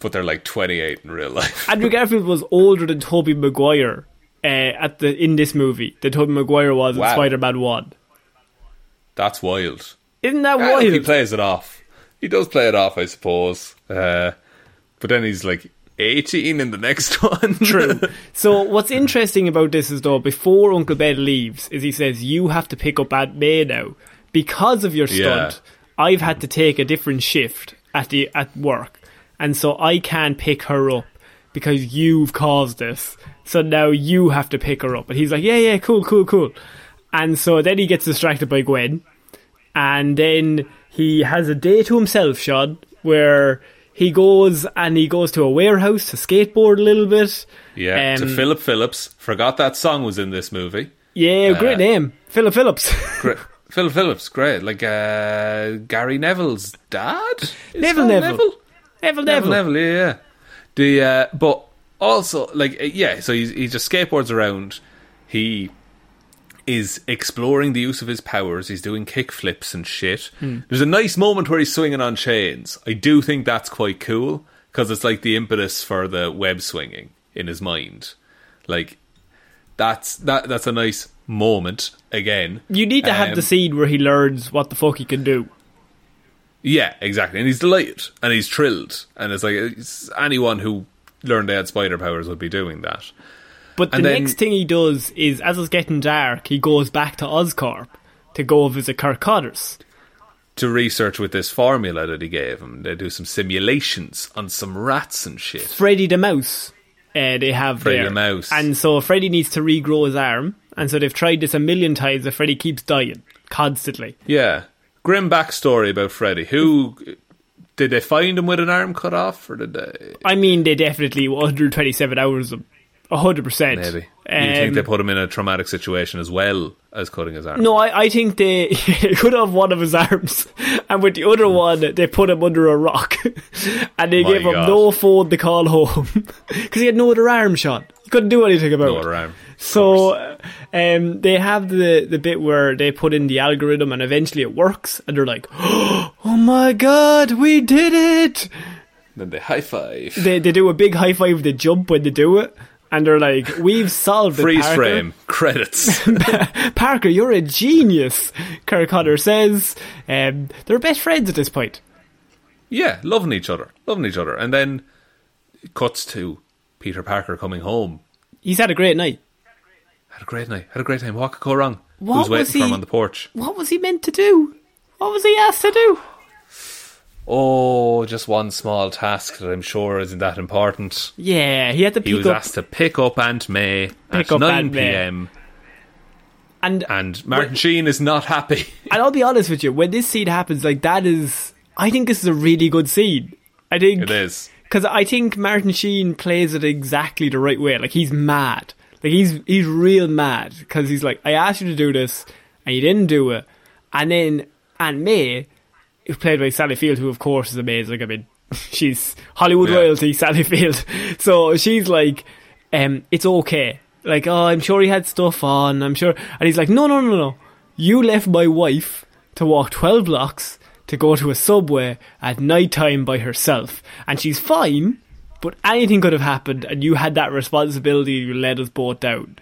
but they're like 28 in real life. Andrew Garfield was older than Tobey Maguire uh, at the in this movie than Tobey Maguire was in Spider-Man One. That's wild. Isn't that I hope he plays it off. He does play it off, I suppose. Uh, but then he's like 18 in the next one. True. So what's interesting about this is though, before Uncle Ben leaves, is he says you have to pick up Aunt May now because of your Yeah. stunt. I've had to take a different shift at the at work, and so I can't pick her up because you've caused this. So now you have to pick her up. And he's like, yeah, yeah, cool, cool, cool. And so then he gets distracted by Gwen, and then he has a day to himself, Sean, where he goes and he goes to a warehouse to skateboard a little bit. yeah, to Um, Phillip Phillips. Forgot that song was in this movie. Yeah, great Uh, name, Phillip Phillips. Great. Phillip Phillips, great. Like uh, Gary Neville's dad? Neville Neville. Neville? Neville, Neville, Neville. Yeah, yeah. The uh, but also like uh, yeah, so he's, he just skateboards around. He is exploring the use of his powers. He's doing kick flips and shit. Hmm. There's a nice moment where he's swinging on chains. I do think that's quite cool because it's like the impetus for the web swinging in his mind. Like that's that that's a nice moment again. You need to have Um, the scene where he learns what the fuck he can do. Yeah, exactly. And he's delighted and he's thrilled. And it's like it's, anyone who learned they had spider powers would be doing that. But the then- next thing he does is, as it's getting dark, he goes back to Oscorp to go visit Curt Connors. To research with this formula that he gave him, they do some simulations on some rats and shit. Freddy the Mouse, uh, they have Freddy there. the Mouse. And so Freddy needs to regrow his arm. And so they've tried this a million times, but Freddy keeps dying constantly. Yeah, grim backstory about Freddy. Who did they find him with an arm cut off, or did they? I mean, they definitely 127 hours of 100%. Maybe Um, you think they put him in a traumatic situation as well as cutting his arm? No, I, I think they cut off one of his arms, and with the other one, they put him under a rock, and they My gave him no phone to call home because he had no other arm shot. He couldn't do anything about No it. arm. So, um, they have the the bit where they put in the algorithm, and eventually it works, and they're like, "Oh my god, we did it!" Then they high five. They they do a big high five, they jump when they do it. And they're like, "We've solved it." Freeze Parker." frame credits. Parker, you're a genius, Curt Connor says. Um, they're best friends at this point. Yeah, loving each other, loving each other, and then it cuts to Peter Parker coming home. He's had a great night. Had a great night. Had a great time. What could go wrong? What Who's waiting was for him on the porch? What was he meant to do? What was he asked to do? Oh, just one small task that I'm sure isn't that important. Yeah, he had to Pick He was up asked to pick up Aunt May at 9 Aunt May. p.m. and and Martin Sheen is not happy. and I'll be honest with you, when this scene happens, like that is, I think this is a really good scene. I think it is. because I think Martin Sheen plays it exactly the right way. Like he's mad, like he's he's real mad because he's like, I asked you to do this and you didn't do it, and then Aunt May, played by Sally Field, who of course is amazing. I mean, she's Hollywood Yeah. royalty, Sally Field. So she's like, um, it's okay. Like, oh, I'm sure he had stuff on. I'm sure, and he's like, no, no, no, no. You left my wife to walk twelve blocks to go to a subway at night time by herself, and she's fine. But anything could have happened, and you had that responsibility. You let us both down.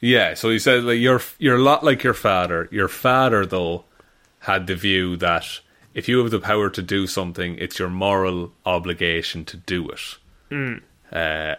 Yeah, so he said like you're you're a lot like your father. Your father though had the view that if you have the power to do something, it's your moral obligation to do it. Hmm. Uh,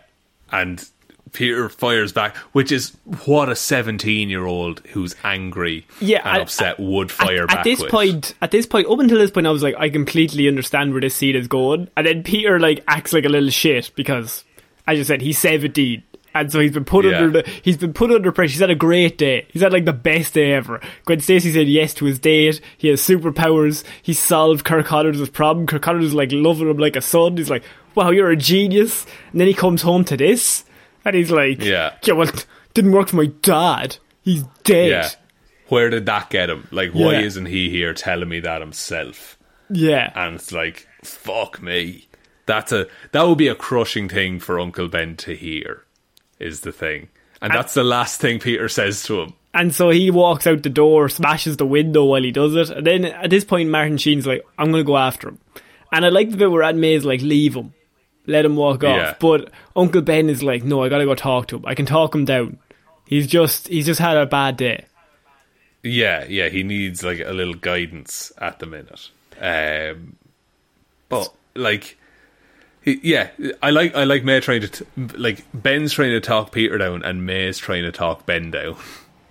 and Peter fires back, which is what a seventeen-year-old who's angry Yeah, and I- upset would fire at, back. at this with. point, at this point, up until this point, I was like, I completely understand where this scene is going, and then Peter like acts like a little shit because, as you said, he's seventeen, and so he's been put Yeah. under the, he's been put under pressure. He's had a great day. He's had like the best day ever. Gwen Stacy said yes to his date. He has superpowers. He solved Curt Connors' problem. Curt Connors is like loving him like a son. He's like, wow, you're a genius. And then he comes home to this, and he's like, Yeah. yeah, well, didn't work for my dad. He's dead. yeah, where did that get him? Like, why Yeah. isn't he here telling me that himself? Yeah. and it's like fuck me that's a that would be a crushing thing for uncle ben to hear is the thing and that's the last thing peter says to him And so he walks out the door, smashes the window while he does it. And then at this point, Martin Sheen's like, I'm going to go after him. And I like the bit where Aunt May's like, leave him. Let him walk off. Yeah. But Uncle Ben is like, no, I got to go talk to him. I can talk him down. He's just, he's just had a bad day. Yeah, yeah, he needs like a little guidance at the minute. Um, but like, yeah, I like I like May trying to t- like Ben's trying to talk Peter down, and May's trying to talk Ben down.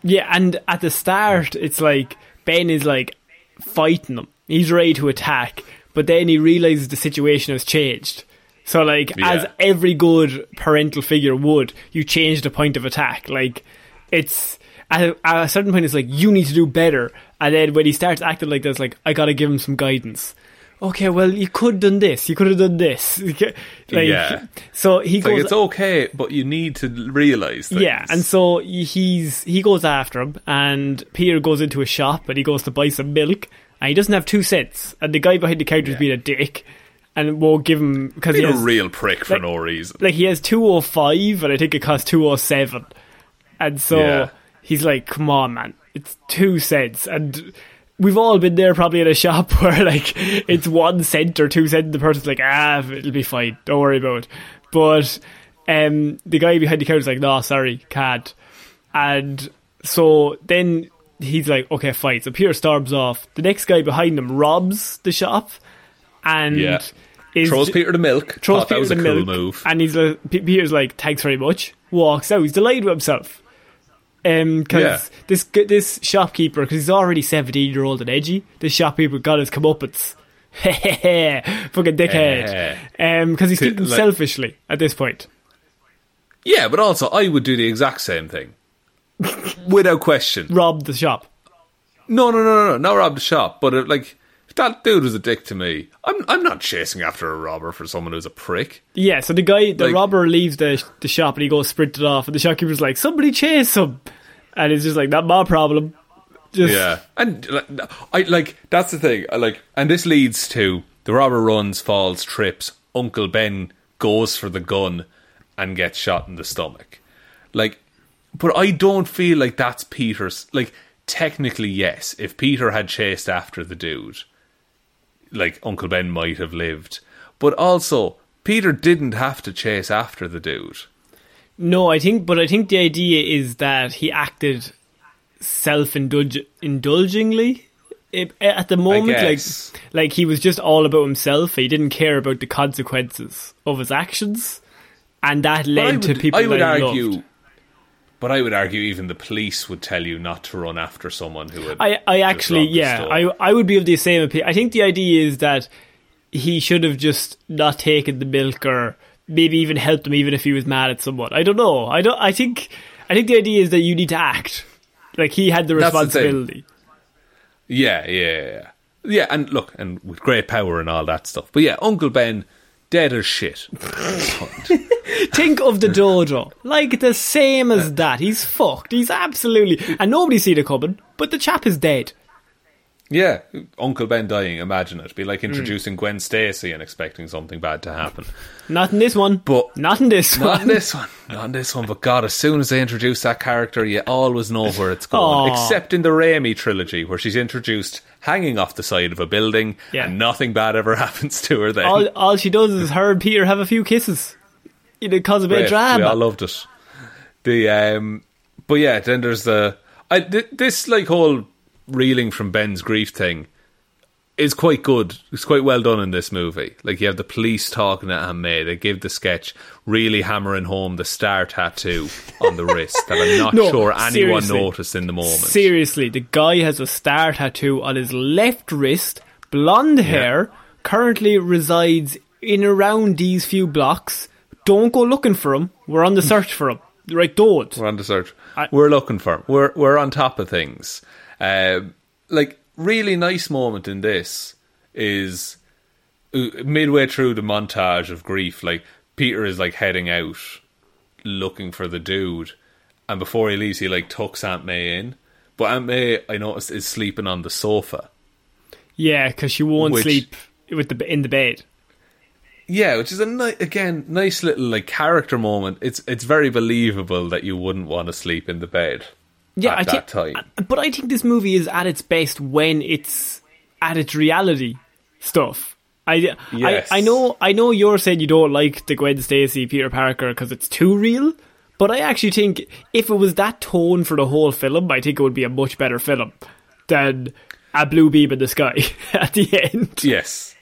Yeah, and at the start, it's like Ben is like fighting him. He's ready to attack, but then he realizes the situation has changed. So, like, Yeah. as every good parental figure would, you change the point of attack. Like, it's at a, at a certain point, it's like you need to do better, and then when he starts acting like this, like I gotta give him some guidance. Okay, well, you could have done this. You could have done this. like, Yeah. So he It's like goes. it's okay, but you need to realize. Things. Yeah, and so he's he goes after him, and Peter goes into a shop and he goes to buy some milk, and he doesn't have two cents, and the guy behind the counter is being a dick, and won't give him because he's a real prick for like- no reason. like he has two or five, and I think it costs two or seven. and so Yeah. he's like, "Come on, man, it's two cents," and. We've all been there probably in a shop where like it's one cent or two cent and the person's like, ah, it'll be fine, don't worry about it. But um, the guy behind the counter's like, no, sorry, can't. And so then he's like, okay, fine. So Peter storms off. The next guy behind him robs the shop and Yeah. Throws Peter the milk. throws Thought that Peter was the a cool milk, move. And he's like, Peter's like, thanks very much. Walks out. He's delighted with himself. Um, because Yeah. this this shopkeeper, because he's already seventeen year old and edgy, this shopkeeper got his comeuppance. Fucking dickhead. Um, because he's To- thinking like- selfishly at this point. Yeah, but also I would do the exact same thing, without question. Rob the shop. No, no, no, no, no, not rob the shop. But uh, like, that dude was a dick to me, I'm I'm not chasing after a robber for someone who's a prick. Yeah, so the guy, the Like- robber leaves the the shop and he goes sprinted off, and the shopkeeper's like, "Somebody chase him," and it's just like, "Not my problem." Just, Yeah, and like, I like that's the thing. I like, and this leads to the robber runs, falls, trips. Uncle Ben goes for the gun and gets shot in the stomach. Like, but I don't feel like that's Peter's. Like, technically, yes. If Peter had chased after the dude, like Uncle Ben might have lived. But also, Peter didn't have to chase after the dude. No, I think, but I think the idea is that he acted self-indulgingly eh, eh, at the moment. Like, like he was just all about himself. He didn't care about the consequences of his actions, and that led would, to people I would that he argue. loved. But I would argue even the police would tell you not to run after someone who had. I, I actually, yeah. I, I would be of the same opinion. I think the idea is that he should have just not taken the milk, or maybe even helped him, even if he was mad at someone. I don't know. I don't. I think, I think the idea is that you need to act like he had the That's the responsibility. Yeah, yeah, yeah. Yeah, and look, and with great power and all that stuff. But yeah, Uncle Ben, dead as shit. Think of the dojo like the same as that. He's fucked. He's absolutely, and nobody seen it coming. But the chap is dead. Yeah, Uncle Ben dying, imagine it. Be Hmm. like introducing Gwen Stacy and expecting something bad to happen. Not in this one. But- not in this Not one. in this one. Not in this one. But God, as soon as they introduce that character, you always know where it's going. Aw. Except in the Raimi trilogy, where she's introduced hanging off the side of a building, Yeah. and nothing bad ever happens to her then. all, all she does is her and Peter have a few kisses. It cause a bit of Great. All drama. loved it. The um, but yeah, then there's the I th- this like whole reeling from Ben's grief thing is quite good. It's quite well done in this movie. Like you have the police talking at Aunt May. They give the sketch really hammering home the star tattoo on the wrist that I'm not No, sure anyone noticed in the moment. Seriously, the guy has a star tattoo on his left wrist, blonde hair, currently resides in around these few blocks. Don't go looking for him. We're on the search for him. Right, don't. We're on the search. I- we're looking for. Him. We're we're on top of things. Um, like really nice moment in this is uh, midway through the montage of grief. Like Peter is like heading out, looking for the dude, and before he leaves, he like tucks Aunt May in. But Aunt May, I noticed, is sleeping on the sofa. Yeah, because she won't Which- sleep with the in the bed. Yeah, which is a ni- again nice little like character moment. It's it's very believable that you wouldn't want to sleep in the bed. Yeah, at I that think, time. but I think this movie is at its best when it's at its reality stuff. I, Yes. I, I know, I know. You're saying you don't like the Gwen Stacy Peter Parker because it's too real, But I actually think if it was that tone for the whole film, I think it would be a much better film than a blue beam in the sky at the end. Yes.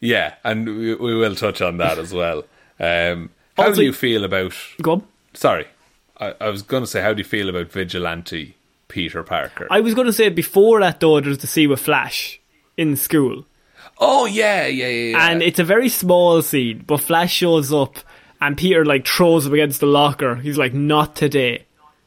Yeah, and we, we will touch on that as well. Um, how Also- do you feel about. Go on. Sorry. I, I was going to say, how do you feel about Vigilante Peter Parker? I was going to say before that though, there's the scene with Flash in school, oh, yeah, yeah, yeah. yeah. and it's a very small scene, but Flash shows up and Peter like throws him against the locker. He's like, "Not today."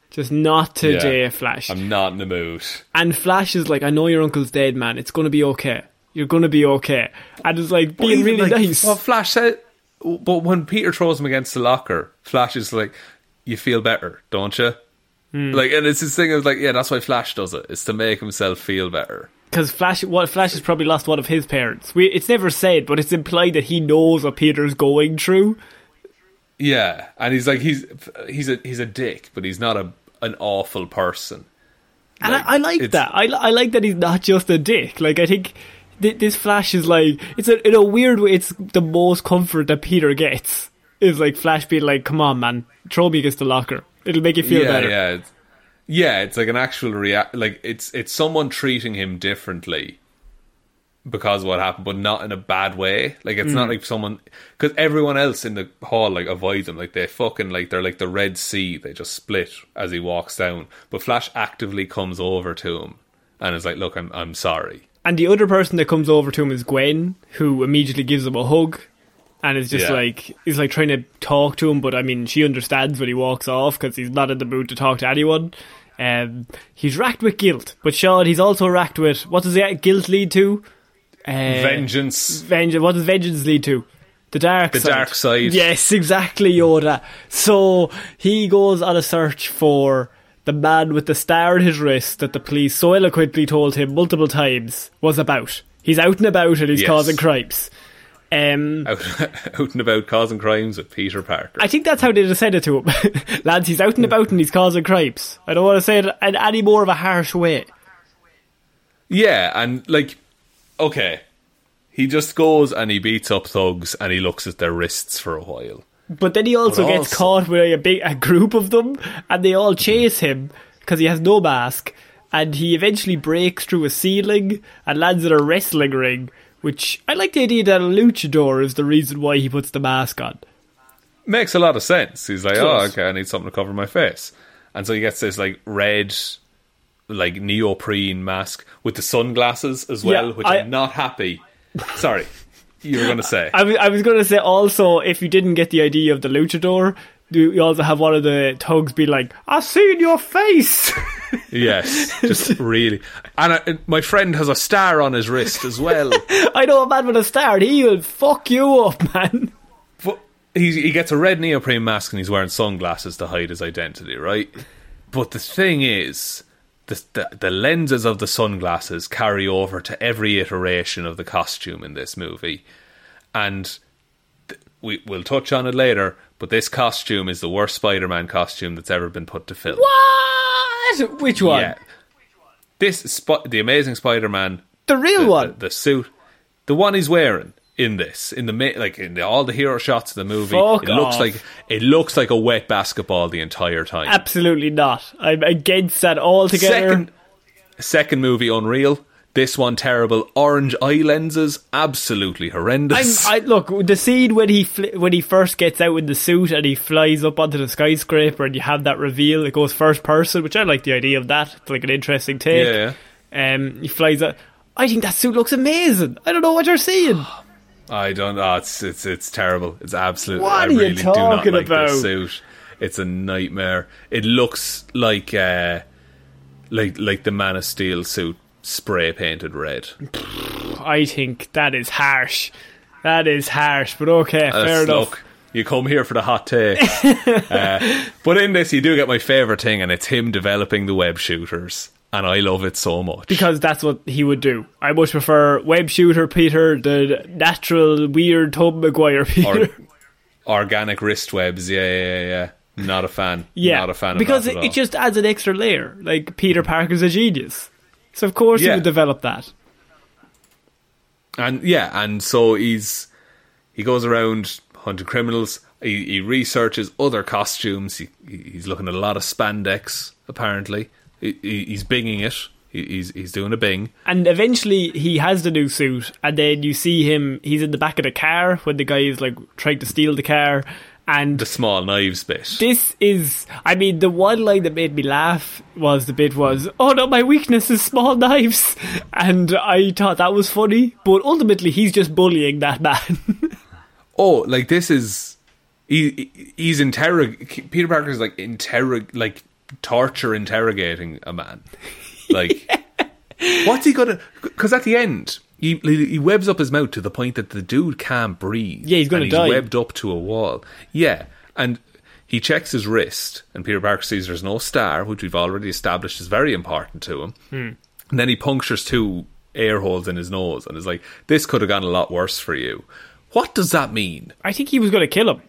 Just not today, Yeah. Flash. I'm not in the mood. And Flash is like, I know your uncle's dead, man. It's going to be okay. You're going to be okay. And it's like being really like, nice. Well, Flash said, but when Peter throws him against the locker, Flash is like, "You feel better, don't you?" Hmm. Like, and it's this thing of like, yeah, that's why Flash does it. It's to make himself feel better. Because Flash, what Flash has probably lost one of his parents. We, it's never said, but it's implied that he knows what Peter's going through. Yeah, and he's like, he's he's a he's a dick, but he's not a an awful person. And Like, I, I like that. I, I like that he's not just a dick. Like I think th- this Flash is like it's a, in a weird way. It's the most comfort that Peter gets. Is like Flash being like, "Come on, man, throw me against the locker. It'll make you feel yeah, better." yeah, it's, yeah. It's like an actual react. Like it's it's someone treating him differently because of what happened, but not in a bad way. Like it's Mm. not like someone because everyone else in the hall like avoids him. Like they fucking like they're like the Red Sea. They just split as he walks down. But Flash actively comes over to him and is like, "Look, I'm I'm sorry." And the other person that comes over to him is Gwen, who immediately gives him a hug, and it's just Yeah. like he's like trying to talk to him. But I mean, she understands when he walks off because he's not in the mood to talk to anyone. Um, he's racked with guilt, but Sean, he's also racked with what does that guilt lead to? Uh, Vengeance. vengeance. What does vengeance lead to? The dark The side. dark side. Yes, exactly, Yoda. So he goes on a search for the man with the star in his wrist that the police so eloquently told him multiple times was about. He's out and about and he's Yes. causing crimes. Um, Out, out and about causing crimes with Peter Parker. I think that's how they said it to him. Lads, he's out and about and he's causing crimes. I don't want to say it in any more of a harsh way. Yeah, and like, okay, he just goes and he beats up thugs and he looks at their wrists for a while. But then he also But gets also- caught with a big a group of them, and they all chase him because he has no mask. And he eventually breaks through a ceiling and lands in a wrestling ring. Which I like the idea that a luchador is the reason why he puts the mask on. Makes a lot of sense. He's like, oh, okay, I need something to cover my face, and so he gets this like red, like neoprene mask with the sunglasses as well, Yeah, which I- I'm not happy. Sorry, you were going to say. I I was going to say also, if you didn't get the idea of the luchador, you also have one of the thugs be like, "I've seen your face." yes, just really. And I, my friend has a star on his wrist as well. I know a man with a star. and He will fuck you up, man. But he he gets a red neoprene mask and he's wearing sunglasses to hide his identity, right? But the thing is, the, the the lenses of the sunglasses carry over to every iteration of the costume in this movie, and th- we we'll touch on it later. But this costume is the worst Spider-Man costume that's ever been put to film. What? Which one? Yeah, this Sp- the Amazing Spider-Man The real the, one. the, the suit, the one he's wearing in this, in the like in the, all the hero shots of the movie, Fuck it looks like it looks like a wet basketball the entire time. Absolutely not. I'm against that altogether. Second, second movie Unreal. This one terrible. Orange eye lenses, absolutely horrendous. I look the scene when he fl- when he first gets out in the suit and he flies up onto the skyscraper and you have that reveal. It goes first person, which I like the idea of that. It's like an interesting take. yeah, Um, he flies out. I think that suit looks amazing. I don't know what you're seeing. I don't. know. it's it's it's terrible. It's absolutely. What I are you really do not talking like about? suit. It's a nightmare. It looks like uh, like like the Man of Steel suit spray painted red. I think that is harsh. That is harsh, but okay, fair enough. Look, you come here for the hot take. uh, but in this, you do get my favourite thing, and it's him developing the web shooters. And I love it so much. because that's what he would do. I much prefer web shooter Peter, the natural weird Tobey Maguire Peter. Or organic wrist webs, yeah, yeah, yeah. Not a fan. yeah, Not a fan because of that it, it just adds an extra layer. Like Peter Parker's a genius, so of course he would develop that. And yeah, and so he's he goes around hunting criminals. He, he researches other costumes. He, he's looking at a lot of spandex. Apparently, he, he- he's binging it. He's he's doing a bing. And eventually he has the new suit, and then you see him, he's in the back of the car when the guy is like trying to steal the car. And The small knives bit. this is, I mean, the one line that made me laugh was the bit was, oh no, my weakness is small knives. And I thought that was funny, but ultimately he's just bullying that man. oh, like this is he, he- he's interrog. Peter Parker's like interrog, like torture interrogating a man. Like, what's he gonna? Because at the end, he he webs up his mouth to the point that the dude can't breathe. Yeah, he's gonna die. He's webbed up to a wall. Yeah, and. He checks his wrist, and Peter Parker sees there's no star, which we've already established is very important to him. Hmm. And then he punctures two air holes in his nose, and is like, "This could have gone a lot worse for you." What does that mean? I think he was going to kill him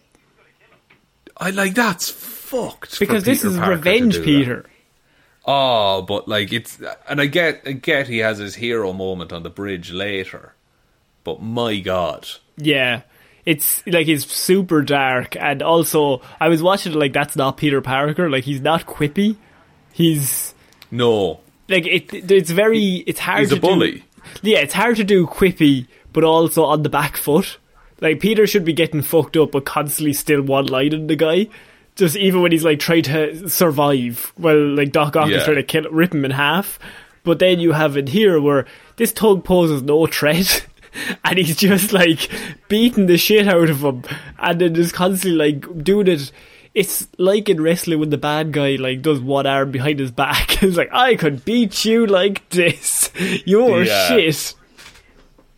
I like that's fucked. because this Peter is Parker revenge. Peter. Oh, but like it's, and I get, I get he has his hero moment on the bridge later, but my god, Yeah. It's like it's super dark, and also I was watching it like that's not Peter Parker. Like he's not quippy. He's no, like it. It's very. It's hard. He's a to bully. Do, yeah, it's hard to do quippy, but also on the back foot. Like Peter should be getting fucked up, but constantly still one lining the guy. Just even when he's like trying to survive, well, like Doc Ock is trying to kill, rip him in half. But then you have it here where this tug poses no threat, and he's just like beating the shit out of him, and then just constantly like doing it. It's like in wrestling when the bad guy like does one arm behind his back. it's like I could beat you like this. You're Yeah. shit.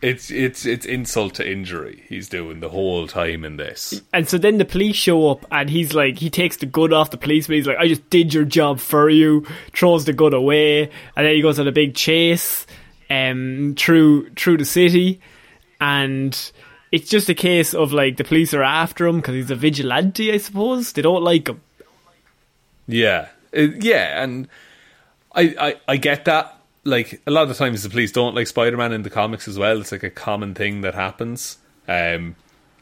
It's it's it's insult to injury. He's doing the whole time in this. And so then the police show up, and he's like, he takes the gun off the policeman. He's like, I just did your job for you. Throws the gun away, and then he goes on a big chase, um, through through the city, and it's just a case of like the police are after him because he's a vigilante. I suppose they don't like him. Yeah, yeah, and I, I I get that. Like a lot of the times, the police don't like Spider Man in the comics as well. It's like a common thing that happens. Um,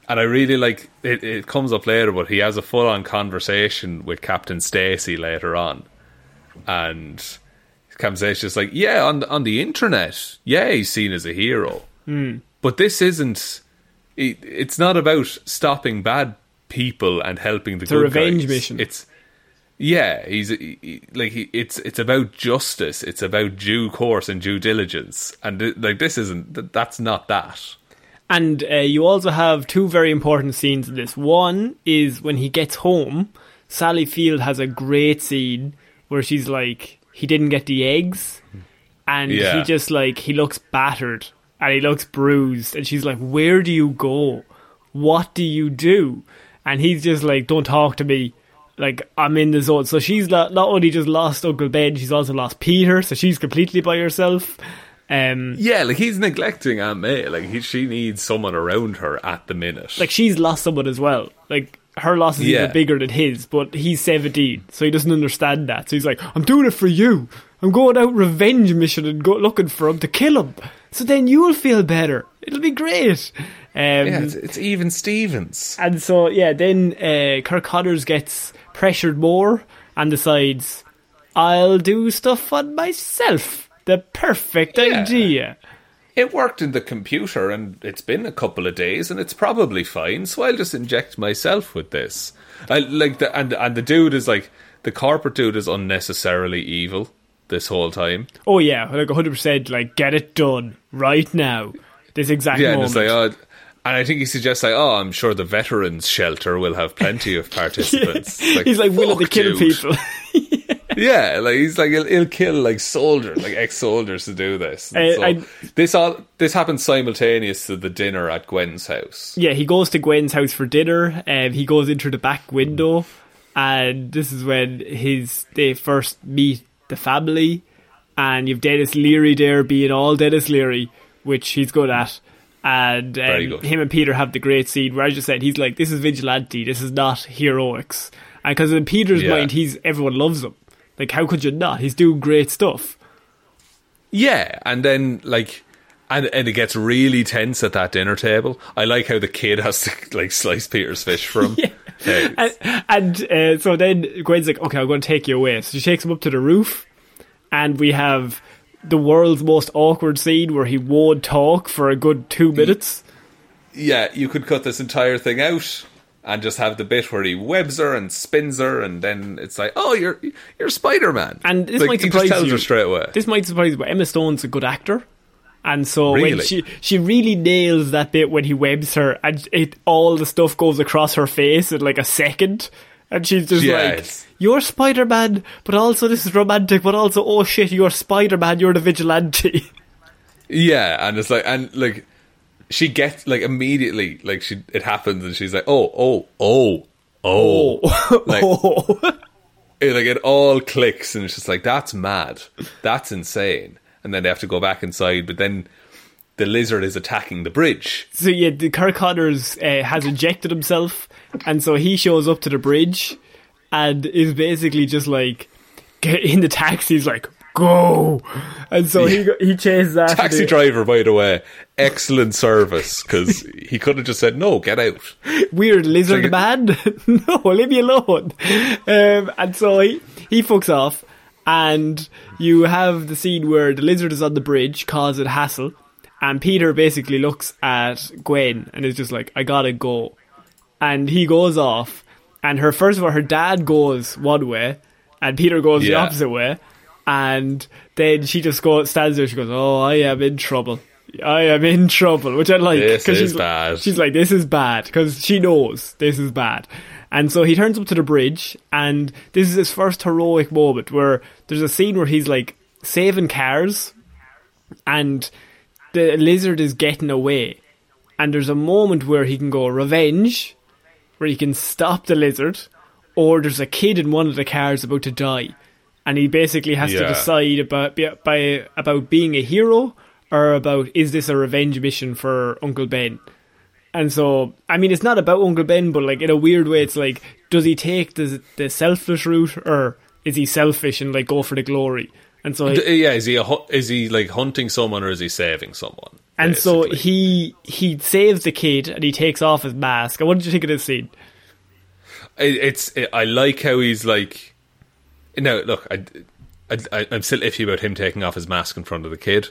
and I really like it. It comes up later, but he has a full on conversation with Captain Stacy later on, and his conversation is like, yeah, on the, on the internet, yeah, he's seen as a hero, but this isn't. It, it's not about stopping bad people and helping the It's a good revenge guys. mission. It's yeah, he's he, like he, it's it's about justice. It's about due course and due diligence, and th- like this isn't th- that's not that. And uh, you also have two very important scenes in this. One is when he gets home, Sally Field has a great scene where she's like, he didn't get the eggs. And Yeah. he just like, he looks battered and he looks bruised. And she's like, where do you go? What do you do? And he's just like, don't talk to me. Like, I'm in the zone. So she's not, not only just lost Uncle Ben, she's also lost Peter. So she's completely by herself. Um, Yeah, like he's neglecting Aunt May. Like he, she needs someone around her at the minute. like she's lost someone as well. Like her loss is Yeah. even bigger than his, but he's seventeen, so he doesn't understand that. So he's like, "I'm doing it for you. I'm going out revenge mission and go looking for him to kill him. So then you'll feel better. It'll be great." Um, yeah, it's, it's even Stevens. and so yeah, then uh, Curt Connors gets pressured more and decides, "I'll do stuff on myself." The perfect Yeah. idea. It worked in the computer, and it's been a couple of days, and it's probably fine. So I'll just inject myself with this. I like the and and the dude is like the corporate dude is unnecessarily evil this whole time. Oh yeah, like hundred percent. Like get it done right now. This exact Yeah, and moment. it's like, oh, and I think he suggests like, oh, I'm sure the veterans shelter will have plenty of participants. he's like willing to fuck, kill dude. people. Yeah, like he's like he'll, he'll kill like soldiers, like ex-soldiers to do this. I- so I- this all this happens simultaneous to the dinner at Gwen's house. yeah, he goes to Gwen's house for dinner, and he goes into the back window, mm. and this is when his they first meet the family, and you've Denis Leary there being all Denis Leary, which he's good at. And um, him and Peter have the great scene where I just said he's like, "This is vigilante. This is not heroics." And because in Peter's Yeah. mind, he's everyone loves him. Like, how could you not? He's doing great stuff. Yeah, and then like. And, and it gets really tense at that dinner table. I like how the kid has to like slice Peter's fish for him. and and uh, so then Gwen's like, okay, I'm going to take you away. So she takes him up to the roof, and we have the world's most awkward scene where he won't talk for a good two minutes. yeah, you could cut this entire thing out and just have the bit where he webs her and spins her, and then it's like, oh, you're you're Spider Man, And this like, might he surprise just tells you. her straight away. This might surprise you, but Emma Stone's a good actor. And so when she she really nails that bit when he webs her and it all the stuff goes across her face in like a second. And she's just Yeah, like, You're Spider Man, but also this is romantic, but also, oh shit, you're Spider Man, you're the vigilante. Yeah, and it's like, and like, she gets like immediately, like she it happens, and she's like, oh, oh, oh, oh, Oh. like oh. it, like it all clicks, and it's just like that's mad, that's insane, and then they have to go back inside, but then the lizard is attacking the bridge. So yeah, the Curt Connors uh, has injected himself, and so he shows up to the bridge, and is basically just like get in the taxi. He's like, "Go!" And so he he chases after Taxi the- driver, by the way, excellent service because he could have just said no, get out. weird lizard Like- man. no, leave me alone. Um, and so he he fucks off, and you have the scene where the lizard is on the bridge, causing hassle, and Peter basically looks at Gwen and is just like, "I gotta go," and he goes off, and her first of all, her dad goes one way, and Peter goes the opposite way, and then she just goes stands there. She goes, "Oh, I am in trouble." I am in trouble, which I like This is she's bad. She's like, "This is bad," because she knows this is bad. And so he turns up to the bridge, and this is his first heroic moment where there's a scene where he's like saving cars, and the lizard is getting away, and there's a moment where he can go revenge, where he can stop the lizard, or there's a kid in one of the cars about to die, and he basically has to decide about by about being a hero or about is this a revenge mission for Uncle Ben. And so, I mean, it's not about Uncle Ben, but like in a weird way, it's like, does he take the the selfish route, or is he selfish and like go for the glory? And so, D- yeah, is he a, is he like hunting someone or is he saving someone? and so he he saves the kid and he takes off his mask. And what did you think of this scene? It, it's it, I like how he's like. No, look, I, I, I'm still iffy about him taking off his mask in front of the kid,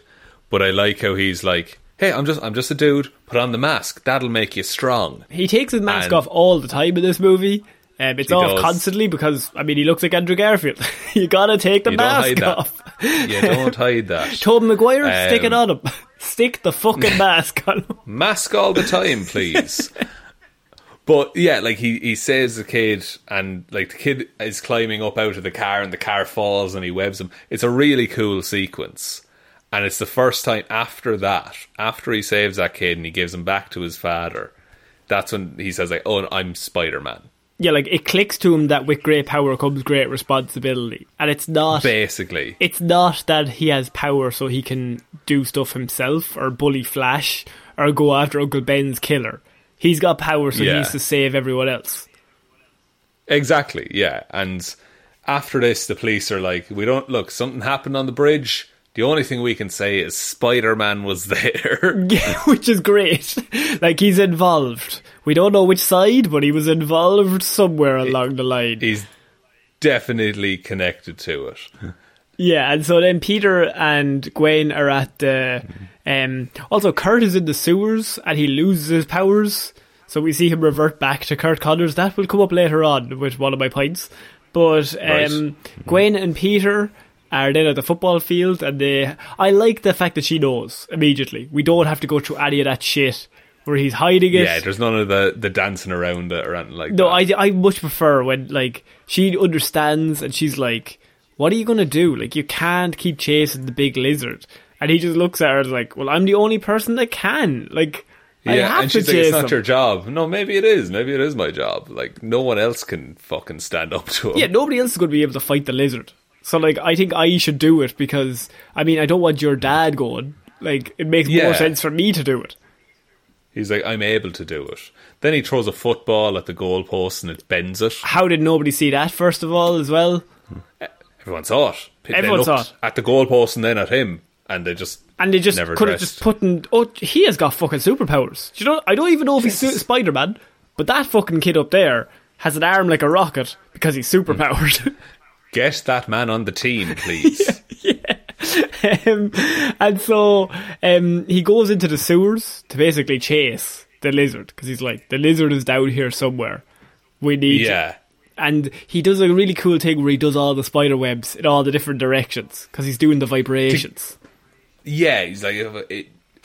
but I like how he's like, "Hey, I'm just, I'm just a dude. Put on the mask. That'll make you strong." He takes his mask And- off all the time in this movie. Um, it's He off does. constantly because I mean he looks like Andrew Garfield. you gotta take the You mask off. You don't hide that. Tobey Maguire, stick it Um, on him. Stick the fucking mask on him. mask all the time, please. but yeah, like he he saves the kid, and like the kid is climbing up out of the car, and the car falls, and he webs him. It's a really cool sequence, and it's the first time after that, after he saves that kid and he gives him back to his father. That's when he says like, "Oh, I'm Spider Man." Yeah, like it clicks to him that with great power comes great responsibility, and it's not. Basically, It's not that he has power so he can do stuff himself or bully Flash or go after Uncle Ben's killer. He's got power so he needs to save everyone else. Exactly, yeah. And after this, the police are like, we don't look, something happened on the bridge. The only thing we can say is Spider Man was there. Yeah, which is great. like he's involved. We don't know which side, but he was involved somewhere along the line. He's definitely connected to it. Yeah, and so then Peter and Gwen are at the. Um, also, Curt is in the sewers and he loses his powers. So we see him revert back to Curt Connors. That will come up later on with one of my points. But um, Right. Gwen and Peter are then at the football field, and they. I like the fact that she knows immediately. We don't have to go through any of that shit where he's hiding it. Yeah, there's none of the, the dancing around it or anything like No, that. I, I much prefer when like she understands and she's like, "What are you gonna do? Like you can't keep chasing the big lizard." And he just looks at her and like, "Well, I'm the only person that can. Like, I yeah, have and to she's like, it's not him." your job. No, maybe it is. Maybe it is my job. Like, no one else can fucking stand up to him. Yeah, nobody else is going to be able to fight the lizard. So like, I think I should do it because I mean, I don't want your dad going. Like, it makes Yeah. more sense for me to do it. He's like, I'm able to do it. Then he throws a football at the goalpost and it bends it. How did nobody see that? First of all, as well. Everyone saw it. They Everyone saw it. At the goalpost and then at him. And they just. And they just Never could have just put in. Oh, he has got fucking superpowers. Do You know, I don't even know if he's Spider Man, but that fucking kid up there has an arm like a rocket because he's hmm. super powered. Get that man on the team, please. um, and so um, he goes into the sewers to basically chase the lizard because he's like, the lizard is down here somewhere. We need you." yeah. And he does a really cool thing where he does all the spider webs in all the different directions because he's doing the vibrations. Yeah, he's like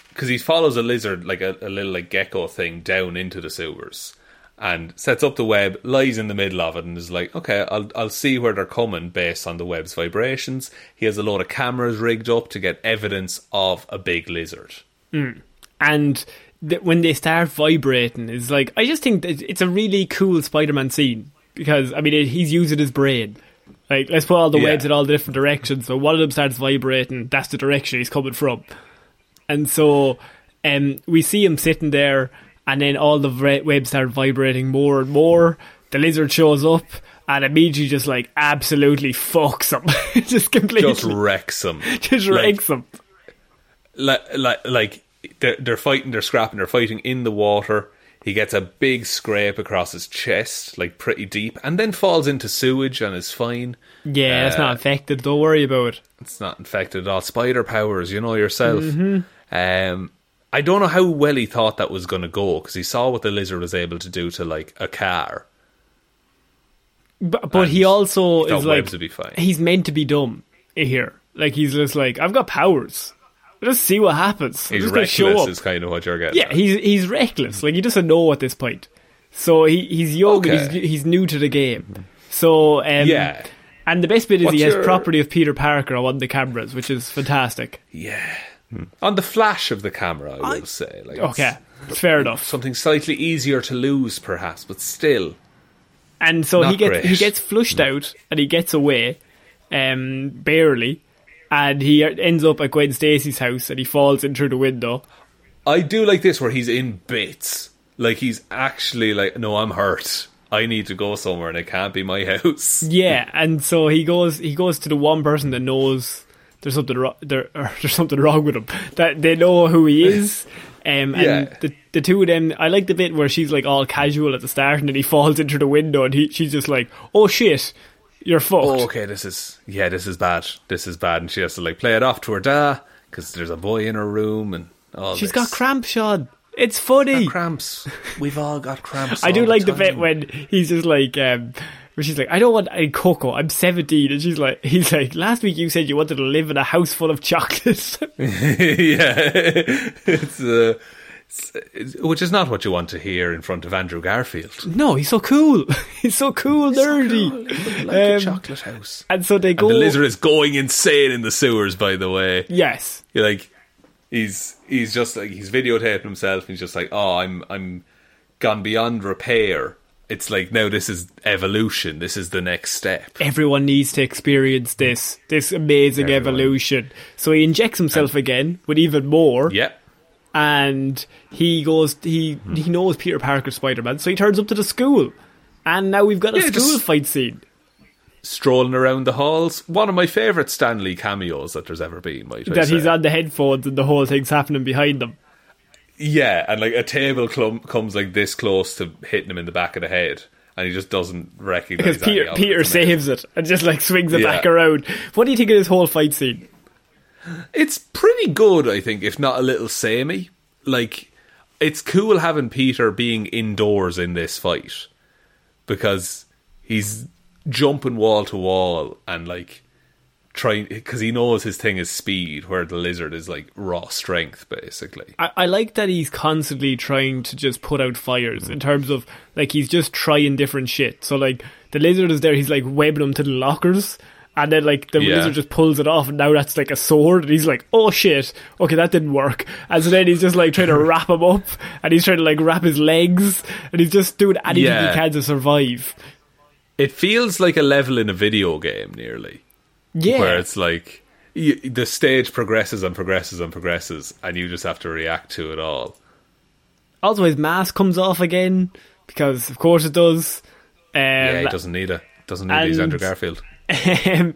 because he follows a lizard like a, a little like gecko thing down into the sewers and sets up the web, lies in the middle of it, and is like, okay, I'll I'll see where they're coming based on the web's vibrations. He has a load of cameras rigged up to get evidence of a big lizard. and th- when they start vibrating, it's like I just think that it's a really cool Spider-Man scene because I mean it, he's using his brain. Like let's put all the Yeah. webs in all the different directions. So one of them starts vibrating. That's the direction he's coming from. And so um, we see him sitting there, and then all the webs start vibrating more and more. The lizard shows up. And immediately just like absolutely fucks him. just completely Just wrecks him. just like- wrecks him. like like like they're, they're fighting, they're scrapping, they're fighting in the water. He gets a big scrape across his chest, like pretty deep, and then falls into sewage and is fine. Yeah, it's Uh, not infected. Don't worry about it. It's not infected at all. Spider powers, you know yourself. Mm-hmm. Um, I don't know how well he thought that was going to go because he saw what the lizard was able to do to like a car. But, but he also he is like would be fine. he's meant to be dumb here. Like he's just like I've got powers. Just see what happens. He's just gonna show reckless, up. is kind of what you're getting. Yeah, at. he's he's reckless. Like he doesn't know at this point. So he he's young. Okay. And he's he's new to the game. So um, Yeah. And the best bit is What's he has your- property of Peter Parker on the cameras, which is fantastic. yeah. On the flash of the camera, I will say. Like, Okay, fair enough. something slightly easier to lose, perhaps, but still. And so he gets great. he gets flushed out and he gets away, um, barely, and he ends up at Gwen Stacy's house and he falls in through the window. I do like this where he's in bits. Like he's actually like, no, I'm hurt. I need to go somewhere and it can't be my house. Yeah, and so he goes he goes to the one person that knows there's something wrong there there's something wrong with him that they know who he is. Um, Yeah. and the the two of them, I like the bit where she's like all casual at the start, and then he falls into the window, and he she's just like, "Oh shit, you're fucked." Oh, okay, this is yeah, this is bad. This is bad, and she has to like play it off to her dad because there's a boy in her room and all. She's this. got cramp, Sean. It's funny. Cramps. We've all got cramps. I do like the time. bit when he's just like, um, where she's like, I don't want any cocoa. I'm 17. And she's like, he's like, last week you said you wanted to live in a house full of chocolates. yeah, it's, uh, it's, it's which is not what you want to hear in front of Andrew Garfield. no, he's so cool. he's so cool, nerdy. Like a Um, chocolate house. And so they And go. the lizard is going insane in the sewers. By the way, Yes. You're like he's he's just like he's videotaping himself. And he's just like, oh, I'm I'm gone beyond repair. It's like now this is evolution. This is the next step. Everyone needs to experience this, this amazing Everyone. evolution. So he injects himself again with even more. Yeah, and he goes he hmm. he knows Peter Parker Spider Man, so he turns up to the school. And now we've got a Yeah, school fight scene. strolling around the halls. One of my favorite Stan Lee cameos that there's ever been. Might I That he's on the headphones and the whole thing's happening behind them. Yeah, and like a table clump comes like this close to hitting him in the back of the head, and he just doesn't recognize Because Peter any of it. Peter saves it and just like swings it Yeah. back around. What do you think of this whole fight scene? It's pretty good, I think, if not a little samey. Like, it's cool having Peter being indoors in this fight because he's jumping wall to wall and like trying because he knows his thing is speed, where the lizard is like raw strength, basically. I, I like that he's constantly trying to just put out fires in terms of like he's just trying different shit. So like the lizard is there, he's like webbing them to the lockers. And then like the Yeah. lizard just pulls it off and now that's like a sword and he's like, Oh shit, okay that didn't work. And so then he's just like trying to wrap him up and he's trying to like wrap his legs and he's just doing anything Yeah. he can to survive. It feels like a level in a video game, nearly. Yeah. where it's like you, the stage progresses and progresses and progresses, and you just have to react to it all. Also his mask comes off again because of course it does. Um, yeah, he doesn't need it. Doesn't need these and- Andrew Garfield. Um,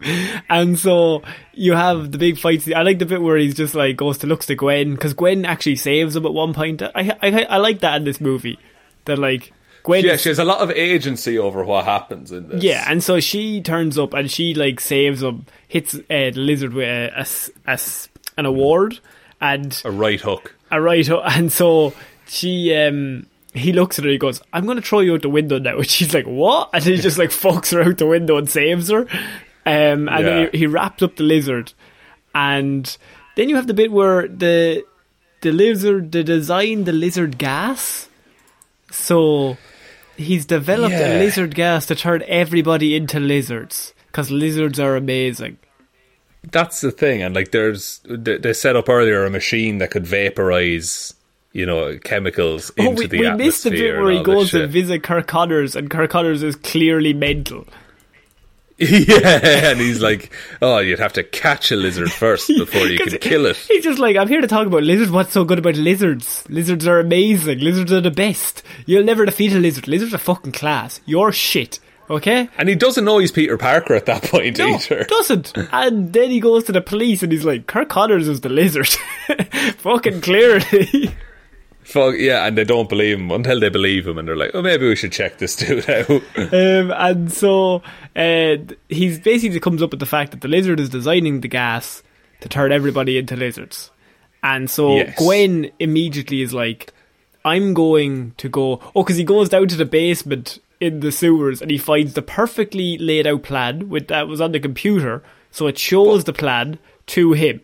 and so you have the big fights. I like the bit where he's just like goes to looks to Gwen because Gwen actually saves him at one point. I, I I like that in this movie. That like Gwen Yeah, she has a lot of agency over what happens in this. Yeah, and so she turns up and she like saves him, hits uh, the lizard with a, a s- a an award and a right hook. a right, hook, and so she um he looks at her. He goes, "I'm going to throw you out the window now." And she's like, "What?" And he just like fucks her out the window and saves her. Um, and Yeah. then he, he wraps up the lizard, and then you have the bit where the the lizard they design the lizard gas. So he's developed Yeah. a lizard gas to turn everybody into lizards because lizards are amazing. That's the thing, and like there's they they set up earlier a machine that could vaporize, you know, chemicals oh, into oh, we, the we atmosphere. missed the bit and where he goes to visit Curt Connors, and Curt Connors is clearly mental. yeah, and he's like, "Oh, you'd have to catch a lizard first before you can kill it." He's just like, I'm here to talk about lizards. What's so good about lizards? Lizards are amazing. Lizards are the best. You'll never defeat a lizard. Lizards are fucking class. You're shit. Okay? And he doesn't know he's Peter Parker at that point No, either. doesn't. And then he goes to the police and he's like, Curt Connors is the lizard. fucking clearly. Fuck yeah, and they don't believe him until they believe him, and they're like, "Oh, maybe we should check this dude out." um, and so uh, he's basically comes up with the fact that the lizard is designing the gas to turn everybody into lizards. And so Yes. Gwen immediately is like, I'm going to go. Oh, because he goes down to the basement in the sewers and he finds the perfectly laid out plan with that was on the computer. So it shows the plan to him.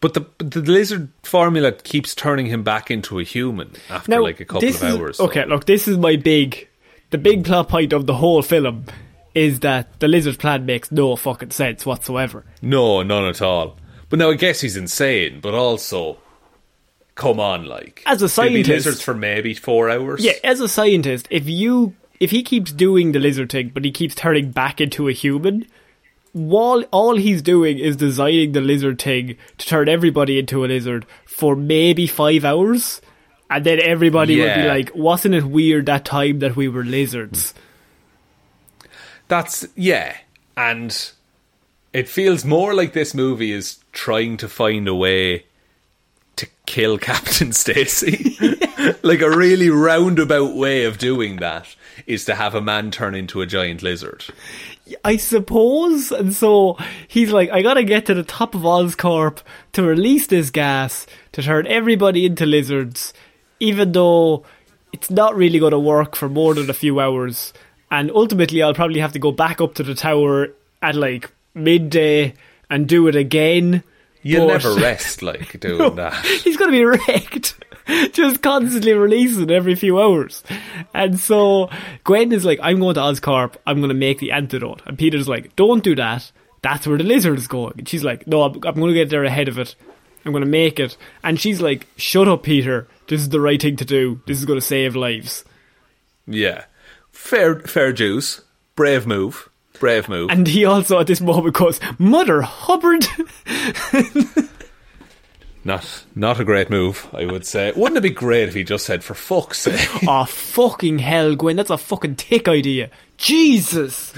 But the the lizard formula keeps turning him back into a human after Now, like a couple of is- hours. so- Okay, look, this is my big, the big hmm. plot point of the whole film is that the lizard plan makes no fucking sense whatsoever. No, none at all. But now I guess he's insane, but also, come on, like As a scientist- lizards for maybe four hours. Yeah, as a scientist, if you if he keeps doing the lizard thing, but he keeps turning back into a human, while all he's doing is designing the lizard thing to turn everybody into a lizard for maybe five hours, and then everybody would be like, "Wasn't it weird that time that we were lizards?" That's yeah, and it feels more like this movie is trying to find a way kill Captain Stacy. like a really roundabout way of doing that is to have a man turn into a giant lizard. I suppose. And so he's like, I gotta get to the top of Oscorp to release this gas to turn everybody into lizards, even though it's not really gonna work for more than a few hours. And ultimately, I'll probably have to go back up to the tower at like midday and do it again. You'll But- never rest like doing that. He's going to be wrecked. Just constantly releasing every few hours. And so Gwen is like, I'm going to Oscorp. I'm going to make the antidote. And Peter's like, don't do that. That's where the lizard is going. And she's like, no, I'm, I'm going to get there ahead of it. I'm going to make it. And she's like, shut up, Peter. This is the right thing to do. This is going to save lives. Yeah. Fair fair Jews. Brave move. Brave move. And he also at this moment goes, Mother Hubbard. not not a great move, I would say. Wouldn't it be great if he just said for fuck's sake? oh, fucking hell, Gwen. That's a fucking tick idea. Jesus.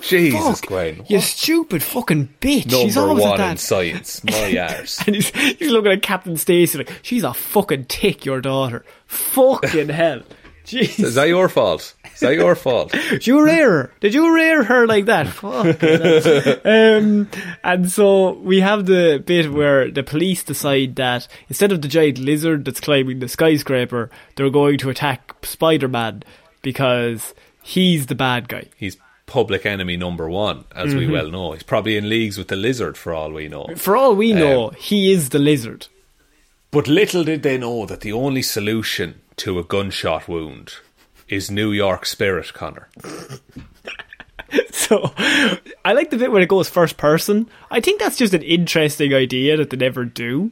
Jesus Fuck. Gwen. You stupid fucking bitch. she's Number always one in science. My arse. And he's, he's looking at Captain Stacy like, she's a fucking tick, your daughter. Fucking hell. Jesus. Is that your fault? Is that your fault? Did you rear her? Did you rear her like that? Fucking hell. um, and so we have the bit where the police decide that instead of the giant lizard that's climbing the skyscraper, they're going to attack Spider Man because he's the bad guy. He's public enemy number one, as Mm-hmm. we well know. He's probably in leagues with the lizard for all we know. For all we know, Um, he is the lizard. But little did they know that the only solution to a gunshot wound is New York spirit, Connor. So I like the bit where it goes first person. I think that's just an interesting idea that they never do.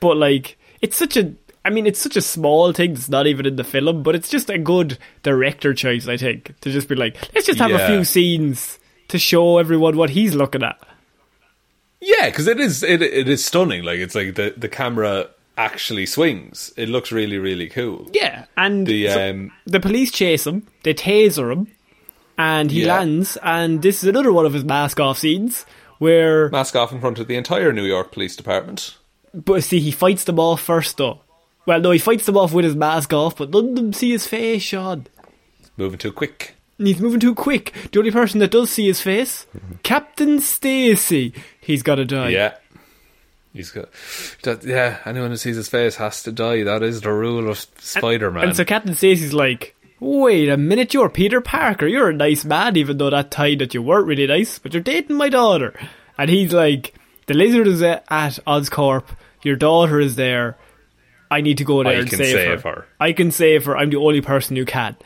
But like it's such a I mean it's such a small thing that's not even in the film, but it's just a good director choice, I think, to just be like, let's just have a few scenes to show everyone what he's looking at. Yeah, because it is it, it is stunning. Like it's like the the camera actually swings. It looks really really cool. Yeah. And The so um the police chase him, they taser him, and he Yeah. lands, and this is another one of his mask off scenes where mask off in front of the entire New York Police Department. But see, he fights them off first, though. Well, no, he fights them off with his mask off, but none of them see his face, Sean. moving too quick. He's moving too quick. The only person that does see his face, Captain Stacy. He's got to die. Yeah. He's got, that, yeah. Anyone who sees his face has to die. That is the rule of Spider Man. And so Captain Stacy's like, wait a minute, you're Peter Parker. You're a nice man, even though that time that you weren't really nice, but you're dating my daughter. And he's like, the lizard is at Oscorp. Your daughter is there. I need to go there I and can save, save her. her. I can save her. I'm the only person who can.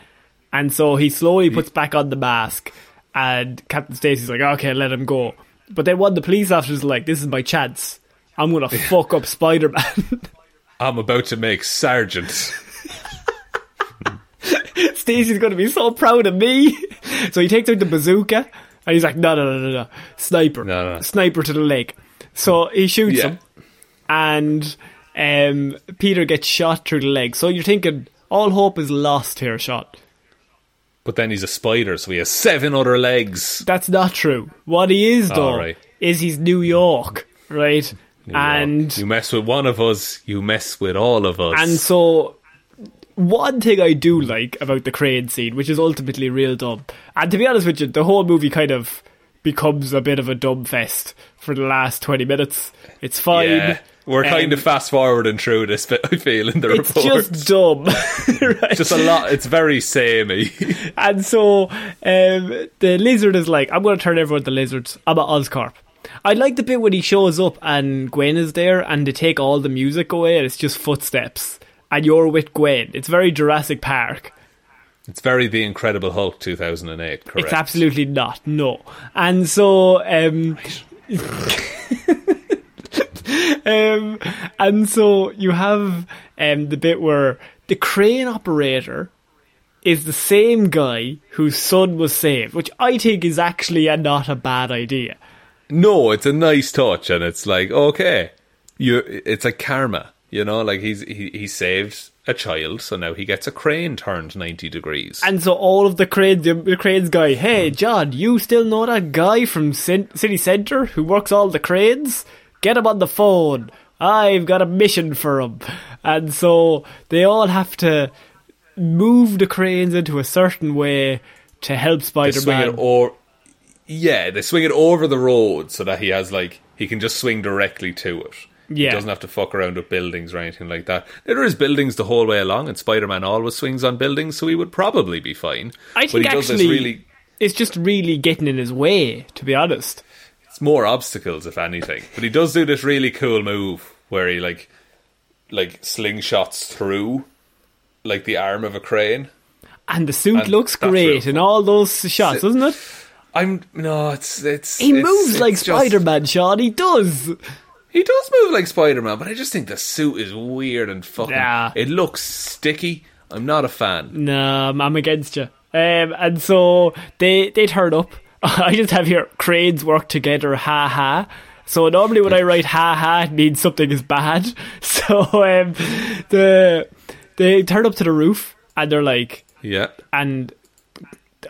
And so he slowly puts back on the mask, and Captain Stacy's like, okay, let him go. But then one of the police officers is like, this is my chance. I'm gonna fuck up Spider Man. I'm about to make Sergeant. Stacy's gonna be so proud of me. So he takes out the bazooka and he's like, no, no, no, no, no. Sniper. No, no. Sniper to the leg. So he shoots Yeah. him and um, Peter gets shot through the leg. So you're thinking, all hope is lost here, shot. But then he's a spider, so he has seven other legs. That's not true. What he is, though, right. is he's New York, right? And you mess with one of us, you mess with all of us. And so, one thing I do like about the crane scene, which is ultimately real dumb, and to be honest with you, the whole movie kind of becomes a bit of a dumb fest for the last 20 minutes. It's fine. yeah, we're kind Um, of fast forwarding through this, but I feel in the It's report. It's just dumb. right? just a lot. It's very samey. And so um, the lizard is like, I'm going to turn everyone to lizards. I'm at Oscorp. I like the bit when he shows up and Gwen is there and they take all the music away and it's just footsteps. And you're with Gwen. It's very Jurassic Park. It's very The Incredible Hulk 2008. Correct. It's absolutely not. No. And so, um, um, and so you have um the bit where the crane operator is the same guy whose son was saved, which I think is actually a, not a bad idea. No, it's a nice touch, and it's like okay, you. It's like karma, you know. Like he's he, he saved a child, so now he gets a crane turned ninety degrees. And so all of the cranes, the, the cranes guy, hey hmm. John, you still know that guy from City Centre who works all the cranes? Get him on the phone. I've got a mission for him. And so they all have to move the cranes into a certain way to help Spider Man. or yeah, they swing it over the road so that he has like he can just swing directly to it. Yeah. He doesn't have to fuck around with buildings or anything like that. There is buildings the whole way along, and Spider Man always swings on buildings, so he would probably be fine. I but think actually really it's just really getting in his way, to be honest. it's more obstacles if anything. But he does do this really cool move where he like like slingshots through like the arm of a crane. And the suit And looks great in all those shots, doesn't it? I'm no, it's it's He it's- moves like it's just- Spider Man, Sean. He does. He does move like Spider Man, but I just think the suit is weird and fucking. Nah. It looks sticky. I'm not a fan. No, I'm against you. Um, and so they they turn up. I just have here cranes work together. Ha ha. So normally when I write ha ha, it means something is bad. So um, the they turn up to the roof and they're like, Yeah. and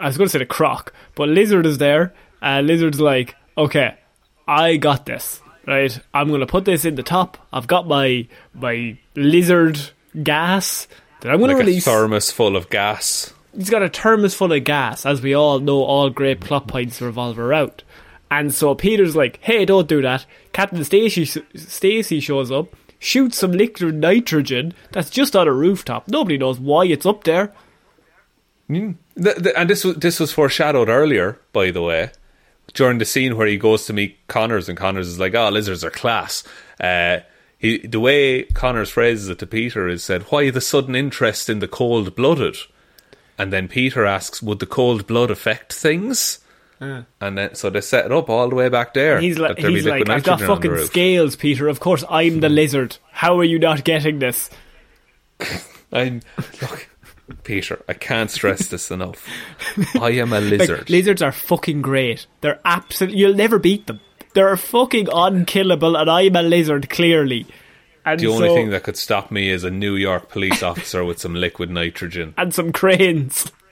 I was going to say the croc, but Lizard is there. And Lizard's like, okay, I got this. Right, I'm going to put this in the top. I've got my my lizard gas that I'm going Like to a release thermos full of gas. he's got a thermos full of gas. As we all know, all great plot points revolve around. And so Peter's like, "Hey, don't do that." Captain Stacy Stacy shows up, shoots some liquid nitrogen that's just on a rooftop. Nobody knows why it's up there. Hmm. Th- th- and this was this was foreshadowed earlier, by the way, during the scene where he goes to meet Connors, and Connors is like, "Oh, lizards are class." Uh, he, the way Connors phrases it to Peter is said, "Why the sudden interest in the cold blooded?" And then Peter asks, "Would the cold blood affect things?" And then so they set it up all the way back there. He's like, that there'd be he's like, I've got the fucking scales, Peter. Of course, I'm the lizard. How are you not getting this? I'm look, Peter. I can't stress this enough. I am a Like, lizard. lizards are fucking great. They're absolutely. You'll never beat them. They're fucking unkillable, and I'm a lizard clearly. And the only so- thing that could stop me is a New York police officer with some liquid nitrogen. and some cranes.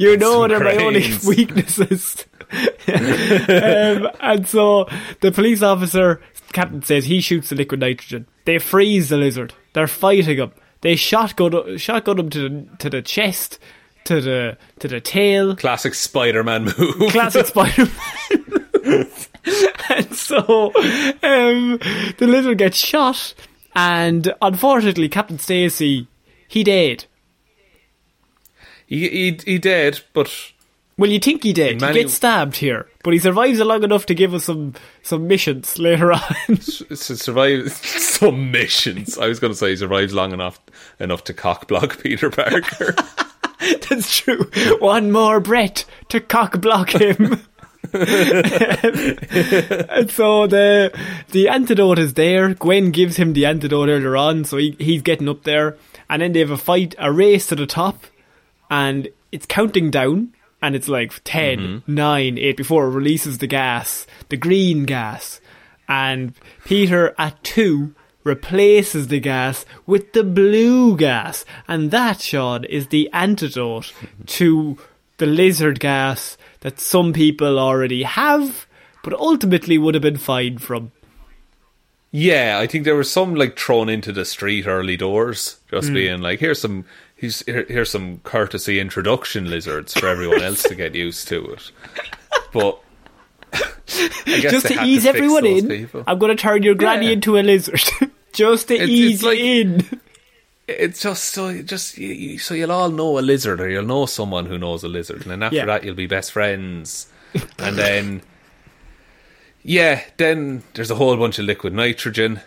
You know they're my only weaknesses. um, and so the police officer, captain says he shoots the liquid nitrogen. They freeze the lizard. They're fighting him. They shotgun, shotgun him to the, to the chest. to the to the tail. Classic Spider-Man move. Classic Spider-Man. and so um, the little gets shot, and unfortunately, Captain Stacy he died. he, he he did, but Well, you think he did. many- He gets stabbed here, but he survives long enough to give us some some missions later on. to survive some missions. I was going to say he survives long enough enough to cockblock Peter Parker. That's true. One more Brett to cock block him. and so the the antidote is there. Gwen gives him the antidote earlier on, so he, he's getting up there. And then they have a fight, a race to the top, and it's counting down. And it's like 10, 9, 8 before it releases the gas, the green gas. And Peter at 2 replaces the gas with the blue gas. And that, Sean, is the antidote to the lizard gas that some people already have, but ultimately would have been fine from. yeah, I think there was some like thrown into the street early doors, just Hmm. being like, here's some. Here's, here, here's some courtesy introduction lizards for everyone else to get used to it. But I guess Just to ease fix everyone in, people. I'm going to turn your granny Yeah. into a lizard. Just to It's- ease it's like- in. It's just so just you, so you'll all know a lizard, or you'll know someone who knows a lizard, and then after Yeah. that you'll be best friends, and then yeah, then there's a whole bunch of liquid nitrogen,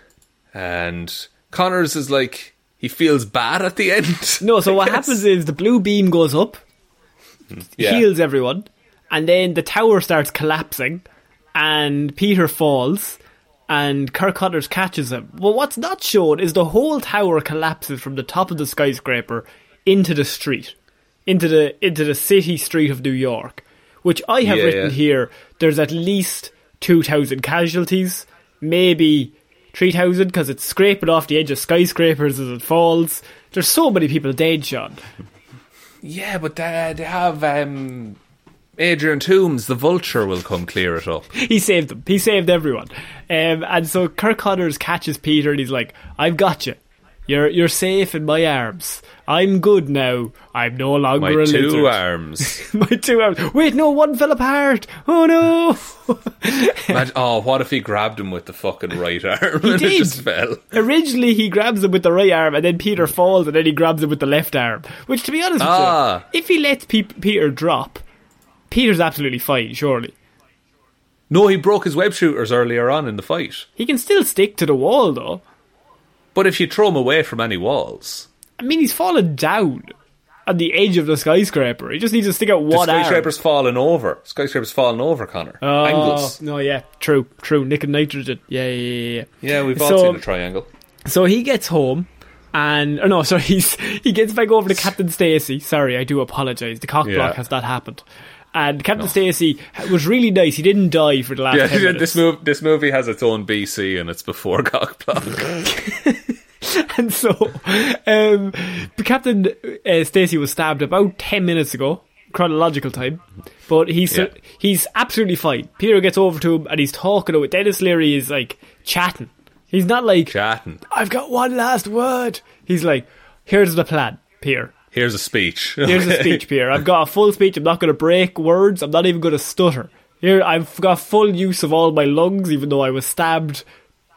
and Connors is like he feels bad at the end. No, so I what guess. happens is the blue beam goes up, Yeah. heals everyone, and then the tower starts collapsing, and Peter falls, and Curt Connors catches him. Well, what's not shown is the whole tower collapses from the top of the skyscraper into the street, into the into the city street of New York, which I have Yeah, written yeah. here. There's at least two thousand casualties, maybe. 3000 because it's scraping off the edge of skyscrapers as it falls. There's so many people dead, Sean. Yeah, but they, they have um, Adrian Toomes, the Vulture, will come clear it up. he saved them. He saved everyone. Um, and so Curt Connors catches Peter and he's like, I've got you. You're you're safe in my arms. I'm good now. I'm no longer My a two arms. my two arms. Wait, no, one fell apart. Oh no! Imagine, oh, what if he grabbed him with the fucking right arm He and did. it just fell? Originally, he grabs him with the right arm, and then Peter falls, and then he grabs him with the left arm. Which, to be honest Ah. with you, if he lets Pe- Peter drop, Peter's absolutely fine. Surely No, he broke his web shooters earlier on in the fight. he can still stick to the wall, though. But if you throw him away from any walls, I mean, he's fallen down at the edge of the skyscraper. He just needs to stick out the one arm. skyscraper's falling over. Skyscraper's fallen over, Connor. Oh, Angles. no, yeah, true, true. Nick and nitrogen. Yeah, yeah, yeah, yeah. Yeah, we've all So- seen a triangle. So he gets home, and oh no, sorry, he's he gets back over to Captain Stacy. Sorry, I do apologise. The cock Yeah. block has not happened. And Captain Stacy was really nice. He didn't die for the last Yeah, 10 this move, this movie has its own BC and it's before Cockblock. And so, um, Captain uh, Stacy was stabbed about ten minutes ago, chronological time. But he's Yeah. he's absolutely fine. Peter gets over to him and he's talking to. Denis Leary is like chatting. He's not like Chatting. I've got one last word. He's like, here's the plan, Peter. Here's a speech. Here's a speech, Peter. I've got a full speech. I'm not going to break words. I'm not even going to stutter. Here, I've got full use of all my lungs, even though I was stabbed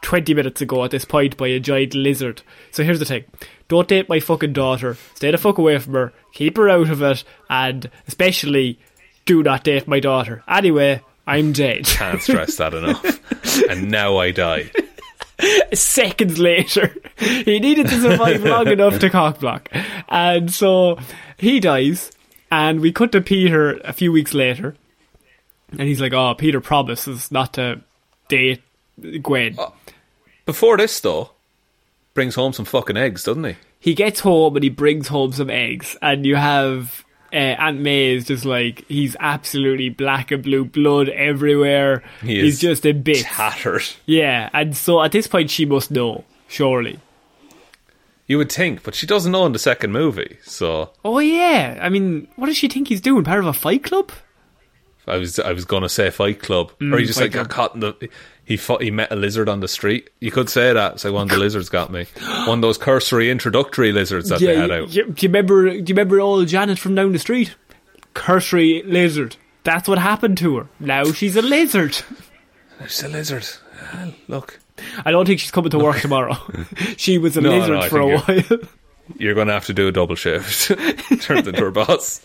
20 minutes ago at this point by a giant lizard. So here's the thing. Don't date my fucking daughter. Stay the fuck away from her. Keep her out of it. And especially, do not date my daughter. Anyway, I'm dead. Can't stress that enough. And now I die. seconds later. he needed to survive long enough to cockblock. And so he dies, and we cut to Peter a few weeks later, and he's like, Oh, Peter promises not to date Gwen. Before this, though, brings home some fucking eggs, doesn't he? He gets home and he brings home some eggs, and you have. Uh, Aunt May is just like he's absolutely black and blue blood everywhere. He he's just a bit. Tattered. Yeah, and so at this point she must know, surely. You would think, but she doesn't know in the second movie. So Oh yeah, I mean, what does she think he's doing? Part of a fight club? I was I was gonna say Fight Club, or he just like got caught in the he fought, he met a lizard on the street. You could say that. It's like one of the lizards got me. One of those cursory introductory lizards that they had out. you- do you remember? Do you remember old Janet from down the street? Cursory lizard. That's what happened to her. Now she's a lizard. Oh, she's a lizard. Well, look, I don't think she's coming to work tomorrow. she was a No, lizard no, for a while. you're going to have to do a double shift. Turns into her boss.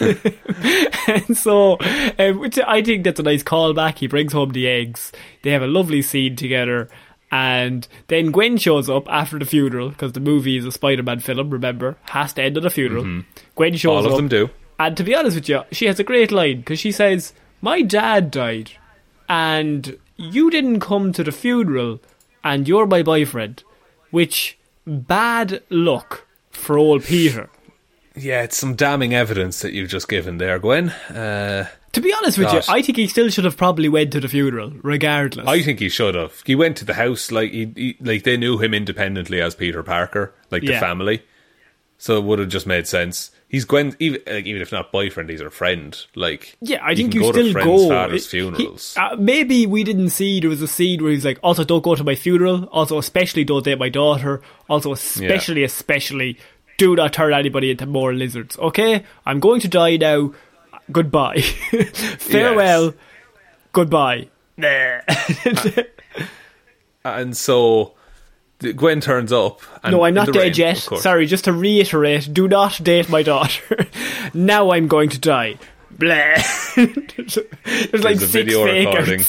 and so, um, which I think that's a nice callback. He brings home the eggs. They have a lovely scene together. And then Gwen shows up after the funeral because the movie is a Spider-Man film. Remember, has to end at a funeral. Gwen shows Mm-hmm. All of up, them do. and to be honest with you, she has a great line because she says, "My dad died, and you didn't come to the funeral, and you're my boyfriend," which bad luck for old Peter. Yeah, it's some damning evidence that you've just given there, Gwen. Uh, To be honest with Gosh. you, I think he still should have probably went to the funeral, regardless. I think he should have. He went to the house like he, he like they knew him independently as Peter Parker, like the family. So it would have just made sense. He's Gwen, even like, even if not boyfriend, he's her friend. Like yeah, I think you go still go. fathers' He- he- uh, maybe we didn't see there was a scene where he's like, also don't go to my funeral. Also, especially don't date my daughter. Also, especially, especially, do not turn anybody into more lizards. Okay, I'm going to die now. Goodbye. Farewell. Goodbye. and so Gwen turns up. And no, I'm not dead rain, yet. Sorry, just to reiterate, do not date my daughter. now I'm going to die. Blah. There's like There's a six video recording.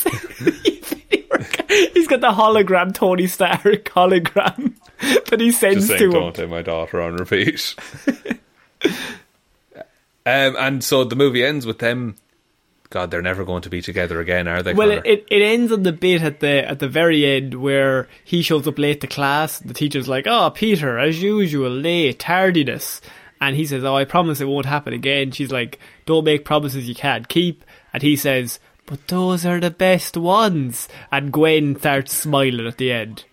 He's got the hologram Tony Stark hologram that he sends Just saying, to him. don't take my daughter on repeat. um, and so the movie ends with them. God, they're never going to be together again, are they? Well, Connor? it, it ends on the bit at the at the very end where he shows up late to class. The teacher's like, "Oh, Peter, as usual, late, tardiness," and he says, "Oh, I promise it won't happen again." She's like, "Don't make promises you can't keep," and he says, "But those are the best ones." And Gwen starts smiling at the end.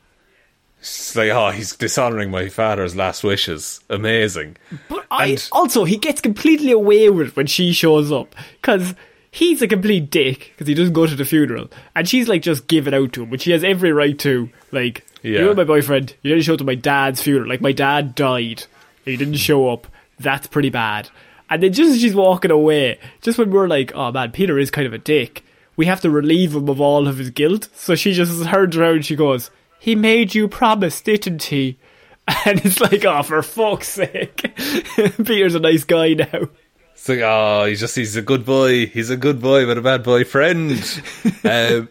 It's like, oh, he's dishonouring my father's last wishes. Amazing. But I And- also he gets completely away with it when she shows up because he's a complete dick because he doesn't go to the funeral, and she's like just giving out to him, which she has every right to. Like, Yeah. you're my boyfriend. You didn't show up to my dad's funeral. Like, my dad died. You didn't show up. That's pretty bad. And then just as she's walking away, just when we're like, oh man, Peter is kind of a dick. We have to relieve him of all of his guilt. So she just turns around she goes, "He made you promise, didn't he?" And it's like, oh, for fuck's sake. Peter's a nice guy now. It's like, oh, he's just, he's a good boy. He's a good boy, but a bad boy friend. um,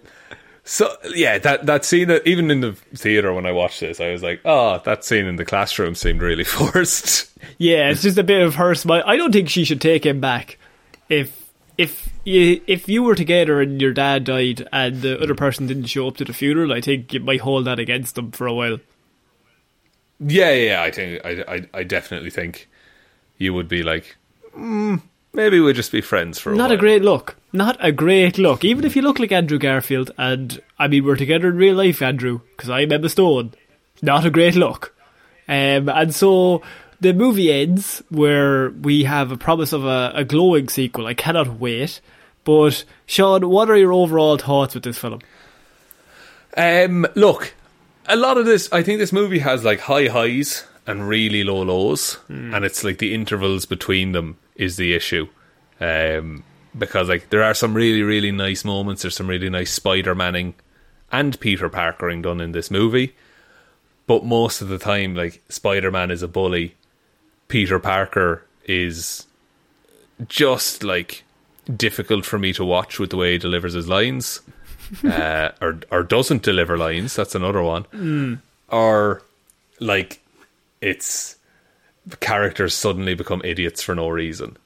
so, yeah, that, that scene, even in the theatre when I watched this, I was like, oh, that scene in the classroom seemed really forced. Yeah, it's just a bit of her smile. I don't think she should take him back. If if you if you were together and your dad died and the other person didn't show up to the funeral, I think you might hold that against them for a while. Yeah, yeah, I think, I, I, I definitely think you would be like, mm, maybe we'll just be friends for a Not while. a great look. Not a great look. Even if you look like Andrew Garfield, and I mean we're together in real life, Andrew, because I'm Emma Stone. Not a great look. Um, and so the movie ends where we have a promise of a, a glowing sequel. I cannot wait. But Sean, what are your overall thoughts with this film? Um, look, a lot of this, I think this movie has like high highs and really low lows, and it's like the intervals between them is the issue. Um, because like there are some really really nice moments. There's some really nice Spider Manning and Peter Parkering done in this movie, but most of the time, like Spider Man is a bully, Peter Parker is just like difficult for me to watch with the way he delivers his lines uh, or or doesn't deliver lines. That's another one. Or like it's the characters suddenly become idiots for no reason.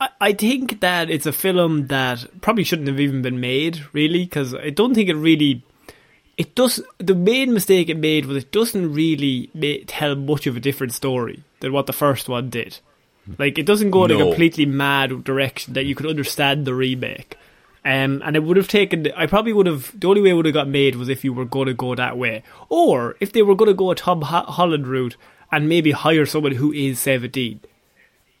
I, I think that it's a film that probably shouldn't have even been made, really, because I don't think it really. It does. The main mistake it made was it doesn't really ma- tell much of a different story than what the first one did. Like it doesn't go in a completely mad direction that you could understand the remake. Um, and it would have taken. I probably would have. The only way it would have got made was if you were going to go that way, or if they were going to go a Tom Holland route and maybe hire someone who is seventeen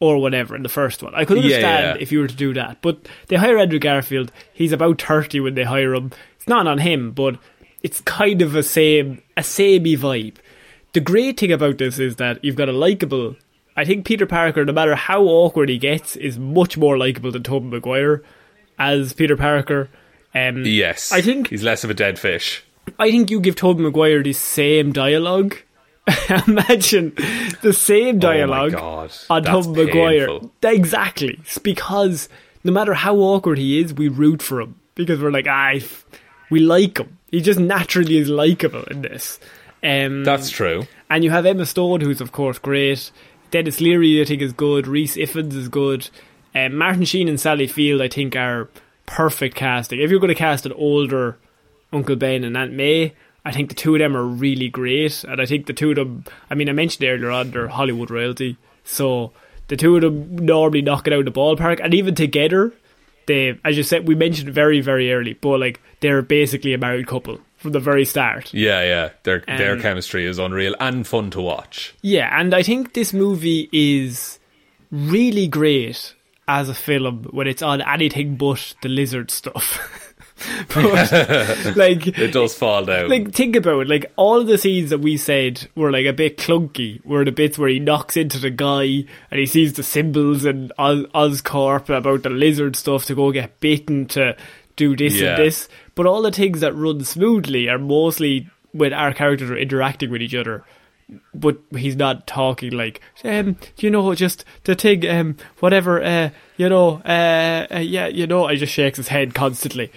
or whatever in the first one. I could Yeah, understand yeah. if you were to do that, but they hire Andrew Garfield. He's about thirty when they hire him. It's not on him, but it's kind of a same a samey vibe. The great thing about this is that you've got a likable. I think Peter Parker, no matter how awkward he gets, is much more likable than Tobey Maguire as Peter Parker. Um, Yes. I think he's less of a dead fish. I think you give Tobey Maguire the same dialogue. Imagine the same dialogue Oh God, on that's Maguire. painful. Exactly. It's because no matter how awkward he is, we root for him because we're like, ah, we like him. He just naturally is likable in this. Um, That's true. and you have Emma Stone, who's of course great. Denis Leary, I think, is good. Rhys Ifans is good. Um, Martin Sheen and Sally Field, I think, are perfect casting. If you're going to cast an older Uncle Ben and Aunt May, I think the two of them are really great. And I think the two of them, I mean, I mentioned earlier on, they're Hollywood royalty. So the two of them normally knock it out of the ballpark. And even together, they, as you said, we mentioned very, very early, but like, they're basically a married couple from the very start. Yeah, yeah. Their their Um, chemistry is unreal and fun to watch. Yeah, and I think this movie is really great as a film when it's on anything but the lizard stuff. but, like, It does fall down. like think about it. Like all the scenes that we said were like a bit clunky. Were the bits where he knocks into the guy and he sees the symbols and Oz- Oscorp about the lizard stuff to go get bitten to do this Yeah. and this. But all the things that run smoothly are mostly when our characters are interacting with each other. But he's not talking like, um, you know, just the thing, um, whatever, uh, you know, uh, uh, yeah, you know. I just shakes his head constantly.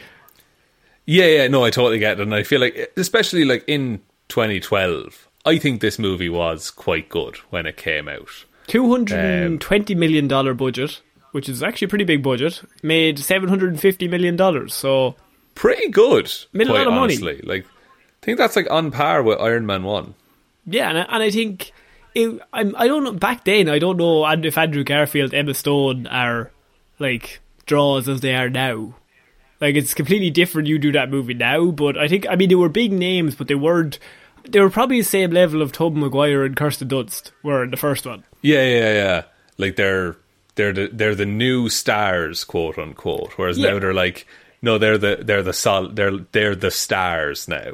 Yeah, yeah, no, I totally get it, and I feel like, especially like in 2012, I think this movie was quite good when it came out. Two hundred and um, twenty million dollar budget, which is actually a pretty big budget, made seven hundred and fifty million dollars. So Pretty good, Made a lot of money. honestly. Like, I think that's like on par with Iron Man One. yeah, and I, and I think it, I'm, I don't know. Back then, I don't know if Andrew Garfield, Emma Stone are like draws as they are now. Like it's completely different. You do that movie now, but I think I mean they were big names, but they weren't. They were probably the same level of Tobey Maguire and Kirsten Dunst were in the first one. Yeah, yeah, yeah. Like they're they're the they're the new stars, quote unquote. Whereas Yeah. now they're like, no, they're the they're the sol they're they're the stars now.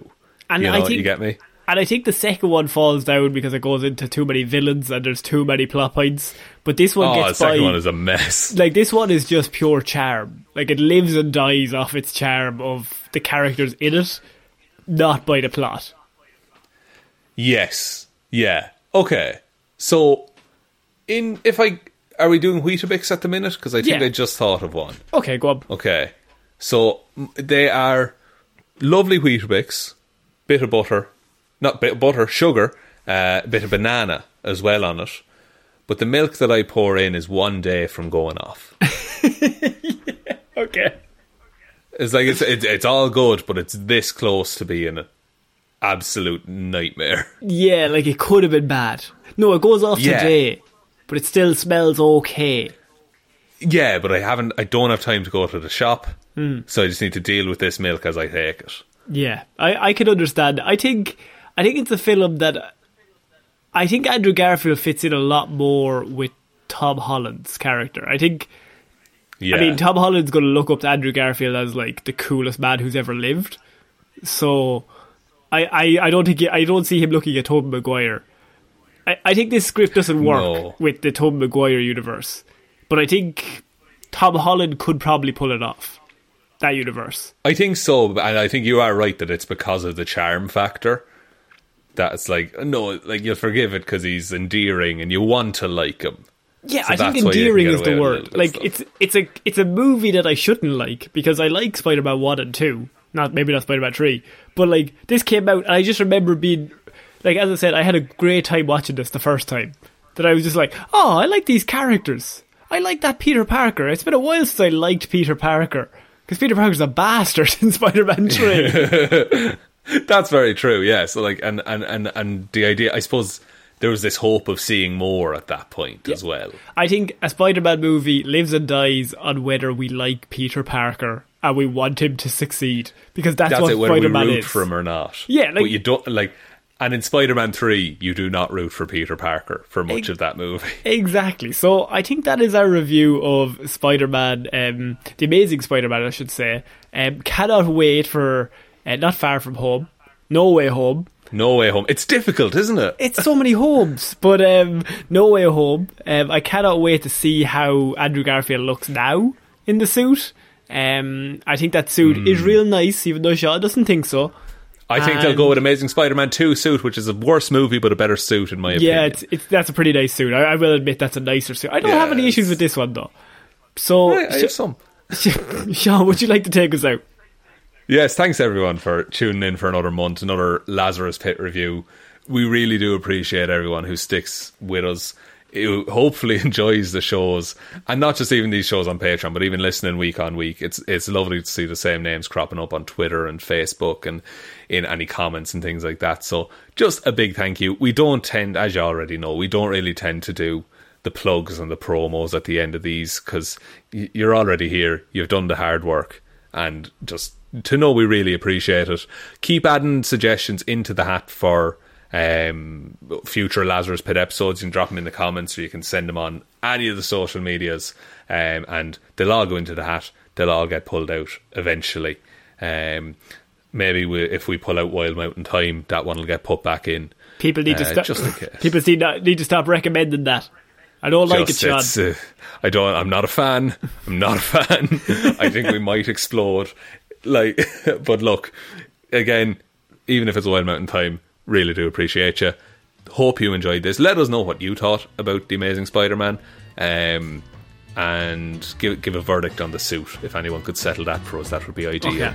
And you know, I think you get me? And I think the second one falls down because it goes into too many villains and there's too many plot points. But this one Oh, the gets second by. one is a mess. like this one is just pure charm. Like it lives and dies off its charm of the characters in it, not by the plot. Yes. Yeah. Okay. So, in if I are we doing Weetabix at the minute? Because I think Yeah. I just thought of one. Okay, go on. Okay. So they are lovely Weetabix, bit of butter, not bit of butter, sugar, uh, bit of banana as well on it. But the milk that I pour in is one day from going off. Okay. It's like it's it's, it's all good, but it's this close to being an absolute nightmare. Yeah, like it could have been bad. No, it goes off Yeah. today, but it still smells okay. Yeah, but I haven't. I don't have time to go to the shop, Hmm. so I just need to deal with this milk as I take it. Yeah, I, I can understand. I think I think it's a film that I think Andrew Garfield fits in a lot more with Tom Holland's character. I think Yeah, I mean Tom Holland's going to look up to Andrew Garfield as like the coolest man who's ever lived. So I I, I don't think he, I don't see him looking at Tobey Maguire. I, I think this script doesn't work No. with the Tobey Maguire universe, but I think Tom Holland could probably pull it off. That universe. I think so, and I think you are right that it's because of the charm factor. That's like no, like you'll forgive it because he's endearing and you want to like him. Yeah, So I think that's why you can endearing is the word. Like stuff. it's it's a it's a movie that I shouldn't like because I like Spider Man one and two. Not maybe not Spider Man three, but like this came out and I just remember being like as I said, I had a great time watching this the first time. That I was just like, oh, I like these characters. I like that Peter Parker. It's been a while since I liked Peter Parker because Peter Parker's a bastard in Spider Man three. That's very true. Yeah. So like, and and and and the idea, I suppose, there was this hope of seeing more at that point as well. I think a Spider Man movie lives and dies on whether we like Peter Parker and we want him to succeed because that's, That's what it. Whether we Spider Man root is. for him or not. Yeah, like- but you don't like. And in Spider Man 3, you do not root for Peter Parker for much of that movie. Exactly. So I think that is our review of Spider Man, um, the Amazing Spider Man, I should say. Um, cannot wait for uh, Not Far From Home, No Way Home. No Way Home. It's difficult, isn't it? It's so many homes, but um, No Way Home. Um, I cannot wait to see how Andrew Garfield looks now in the suit. Um, I think that suit is real nice, even though Shaw doesn't think so. I think they'll go with Amazing Spider Man 2 suit, which is a worse movie but a better suit, in my opinion. Yeah, it's, it's that's a pretty nice suit. I, I will admit that's a nicer suit. I don't Yeah, have any issues with this one though. So, I, I have some. Sean, would you like to take us out? Yes, thanks everyone for tuning in for another month, another Lazarus Pit review. We really do appreciate everyone who sticks with us, who hopefully enjoys the shows, and not just even these shows on Patreon, but even listening week on week. It's it's lovely to see the same names cropping up on Twitter and Facebook and in any comments and things like that. So just a big thank you. We don't tend, as you already know, we don't really tend to do the plugs and the promos at the end of these because you're already here. You've done the hard work, and just to know we really appreciate it. Keep adding suggestions into the hat for um, future Lazarus Pit episodes. You can drop them in the comments, or you can send them on any of the social medias, um, and they'll all go into the hat. They'll all get pulled out eventually. Um, maybe we, if we pull out Wild Mountain Thyme, that one will get put back in. People need to Uh, stop. just in case. People need, not, need to stop recommending that. I don't like it, Just, Sean. uh, I don't. I'm not a fan. I'm not a fan. I think we might explode. Like, but look, again, even if it's a Wild Mountain Thyme, really do appreciate you. Hope you enjoyed this. Let us know what you thought about the Amazing Spider-Man, um, and give give a verdict on the suit. If anyone could settle that for us, that would be ideal. Okay.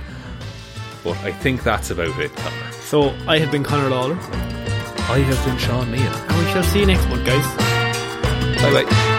But I think that's about it, Connor. So I have been Conor Lawler, I have been Sean Meehan. and we shall see you next month, guys. Bye bye.